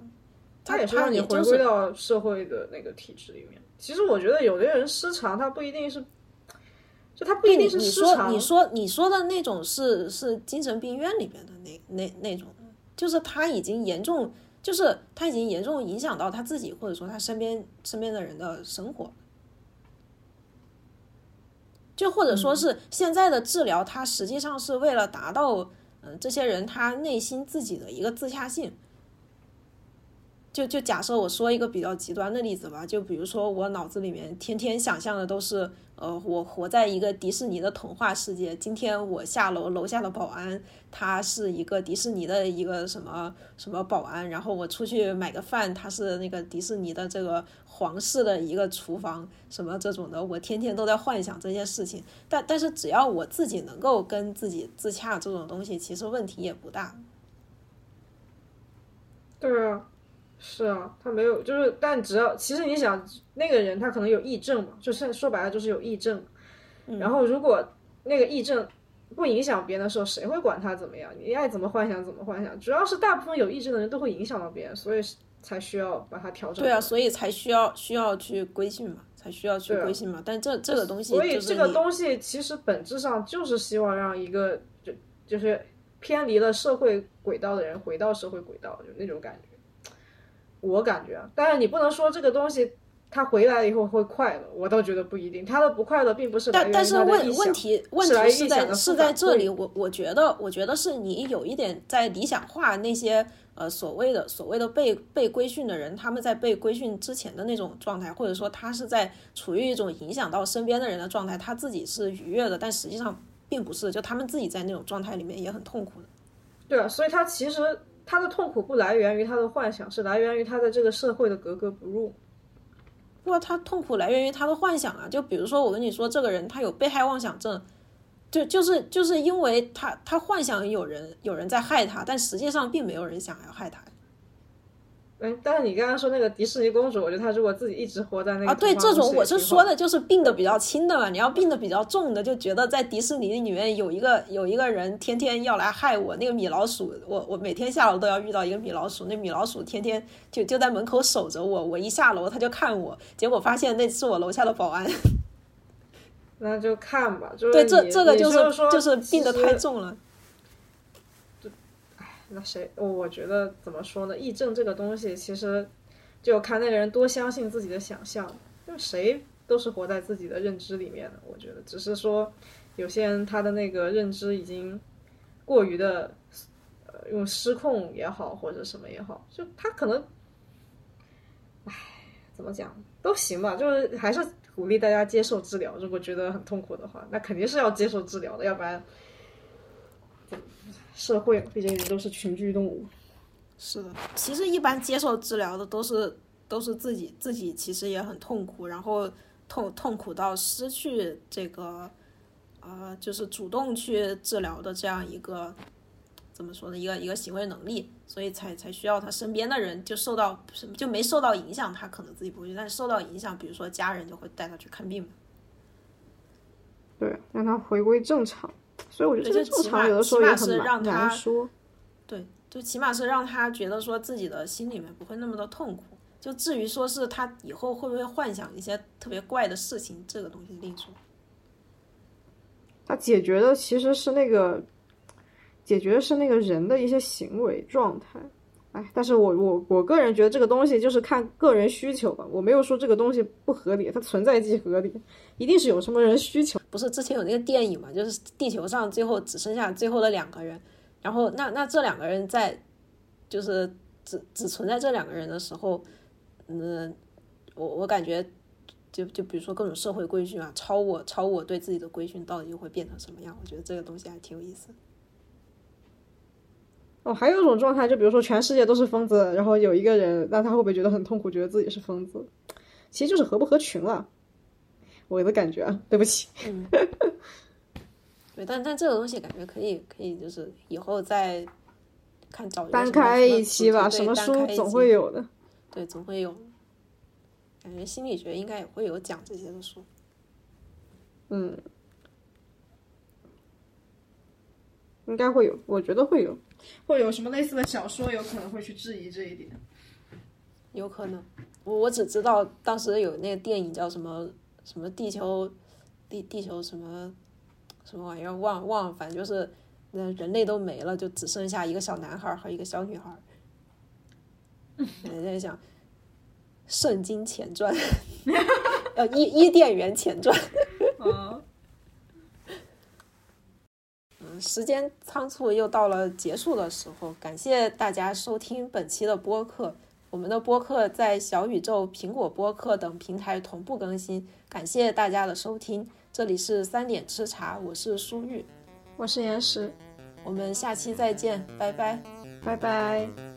他也是让你回归到社会的那个体制里面。其实我觉得有的人失常，他不一定是，就他不一定是失常。你说你说你说的那种是是精神病院里面的那那那种，就是他已经严重，就是他已经严重影响到他自己或者说他身边身边的人的生活。就或者说是现在的治疗，它实际上是为了达到嗯这些人他内心自己的一个自洽性。就就假设我说一个比较极端的例子吧，就比如说我脑子里面天天想象的都是，呃，我活在一个迪士尼的童话世界。今天我下楼，楼下的保安他是一个迪士尼的一个什么什么保安，然后我出去买个饭，他是那个迪士尼的这个皇室的一个厨房，什么这种的，我天天都在幻想这件事情。但但是只要我自己能够跟自己自洽，这种东西其实问题也不大。对啊。是啊，他没有，就是，但只要其实你想，那个人他可能有癔症嘛，就是说白了就是有癔症。然后如果那个癔症不影响别人的时候，谁会管他怎么样？你爱怎么幻想怎么幻想。主要是大部分有癔症的人都会影响到别人，所以才需要把它调整。对啊，所以才需要需要去规训嘛，才需要去规训嘛。但这这个东西，所以这个东西其实本质上就是希望让一个就就是偏离了社会轨道的人回到社会轨道，就那种感觉。我感觉，但是你不能说这个东西他回来了以后会快乐，我倒觉得不一定。他的不快乐并不是但但是问问题问题是在是在这里，我我觉得我觉得是你有一点在理想化那些呃所谓的所谓的被被规训的人，他们在被规训之前的那种状态，或者说他是在处于一种影响到身边的人的状态，他自己是愉悦的，但实际上并不是，就他们自己在那种状态里面也很痛苦的。对啊，所以他其实。他的痛苦不来源于他的幻想，是来源于他的这个社会的格格不入。不，他痛苦来源于他的幻想啊！就比如说，我跟你说，这个人他有被害妄想症，就就是就是因为他他幻想有人有人在害他，但实际上并没有人想要害他。哎，但是你刚刚说那个迪士尼公主，我觉得她如果自己一直活在那个啊，对，这种我是说的，就是病的比较轻的嘛。你要病的比较重的，就觉得在迪士尼里面有一个有一个人天天要来害我，那个米老鼠，我我每天下楼都要遇到一个米老鼠，那米老鼠天天就就在门口守着我，我一下楼他就看我，结果发现那是我楼下的保安。那就看吧，就是对这这个就是就是病的太重了。那谁？我觉得怎么说呢？癔症这个东西，其实就看那个人多相信自己的想象。就谁都是活在自己的认知里面的。我觉得，只是说有些人他的那个认知已经过于的，呃，用失控也好，或者什么也好，就他可能，唉，怎么讲都行吧。就是还是鼓励大家接受治疗。如果觉得很痛苦的话，那肯定是要接受治疗的，要不然。社会，毕竟人都是群居动物。是的，其实一般接受治疗的都是都是自己自己，其实也很痛苦，然后痛痛苦到失去这个，呃，就是主动去治疗的这样一个怎么说呢？一个一个行为能力，所以才才需要他身边的人就受到就没受到影响，他可能自己不会去，但是受到影响，比如说家人就会带他去看病。对，让他回归正常。所以我觉得这正常有的时候也很难说。对，就起码是让他觉得说自己的心里面不会那么的痛苦。就至于说是他以后会不会幻想一些特别怪的事情，这个东西另说。他解决的其实是那个，解决的是那个人的一些行为状态。哎，但是我我我个人觉得这个东西就是看个人需求吧。我没有说这个东西不合理，它存在即合理，一定是有什么人需求。不是之前有那个电影嘛，就是地球上最后只剩下最后的两个人，然后那那这两个人在，就是只只存在这两个人的时候，嗯，我我感觉就就比如说各种社会规训啊，超我超我对自己的规训到底会变成什么样？我觉得这个东西还挺有意思。哦，还有一种状态，就比如说全世界都是疯子，然后有一个人，那他会不会觉得很痛苦，觉得自己是疯子？其实就是合不合群了，我的感觉啊，对不起。嗯，对，但但这个东西感觉可以可以，就是以后再看找单开一期吧，什么书总会有的。对，总会有。感觉心理学应该也会有讲这些的书。嗯，应该会有，我觉得会有。会有什么类似的小说有可能会去质疑这一点？有可能，我我只知道当时有那个电影叫什么什么地球地地球什么什么玩意儿忘忘，反正就是那人类都没了，就只剩下一个小男孩和一个小女孩。我在想，《圣经前传》呃伊伊甸园前传。嗯，嗯，时间仓促，又到了结束的时候。感谢大家收听本期的播客。我们的播客在小宇宙、苹果播客等平台同步更新。感谢大家的收听，这里是三点吃茶，我是舒玉，我是岩石，我们下期再见，拜拜，拜拜。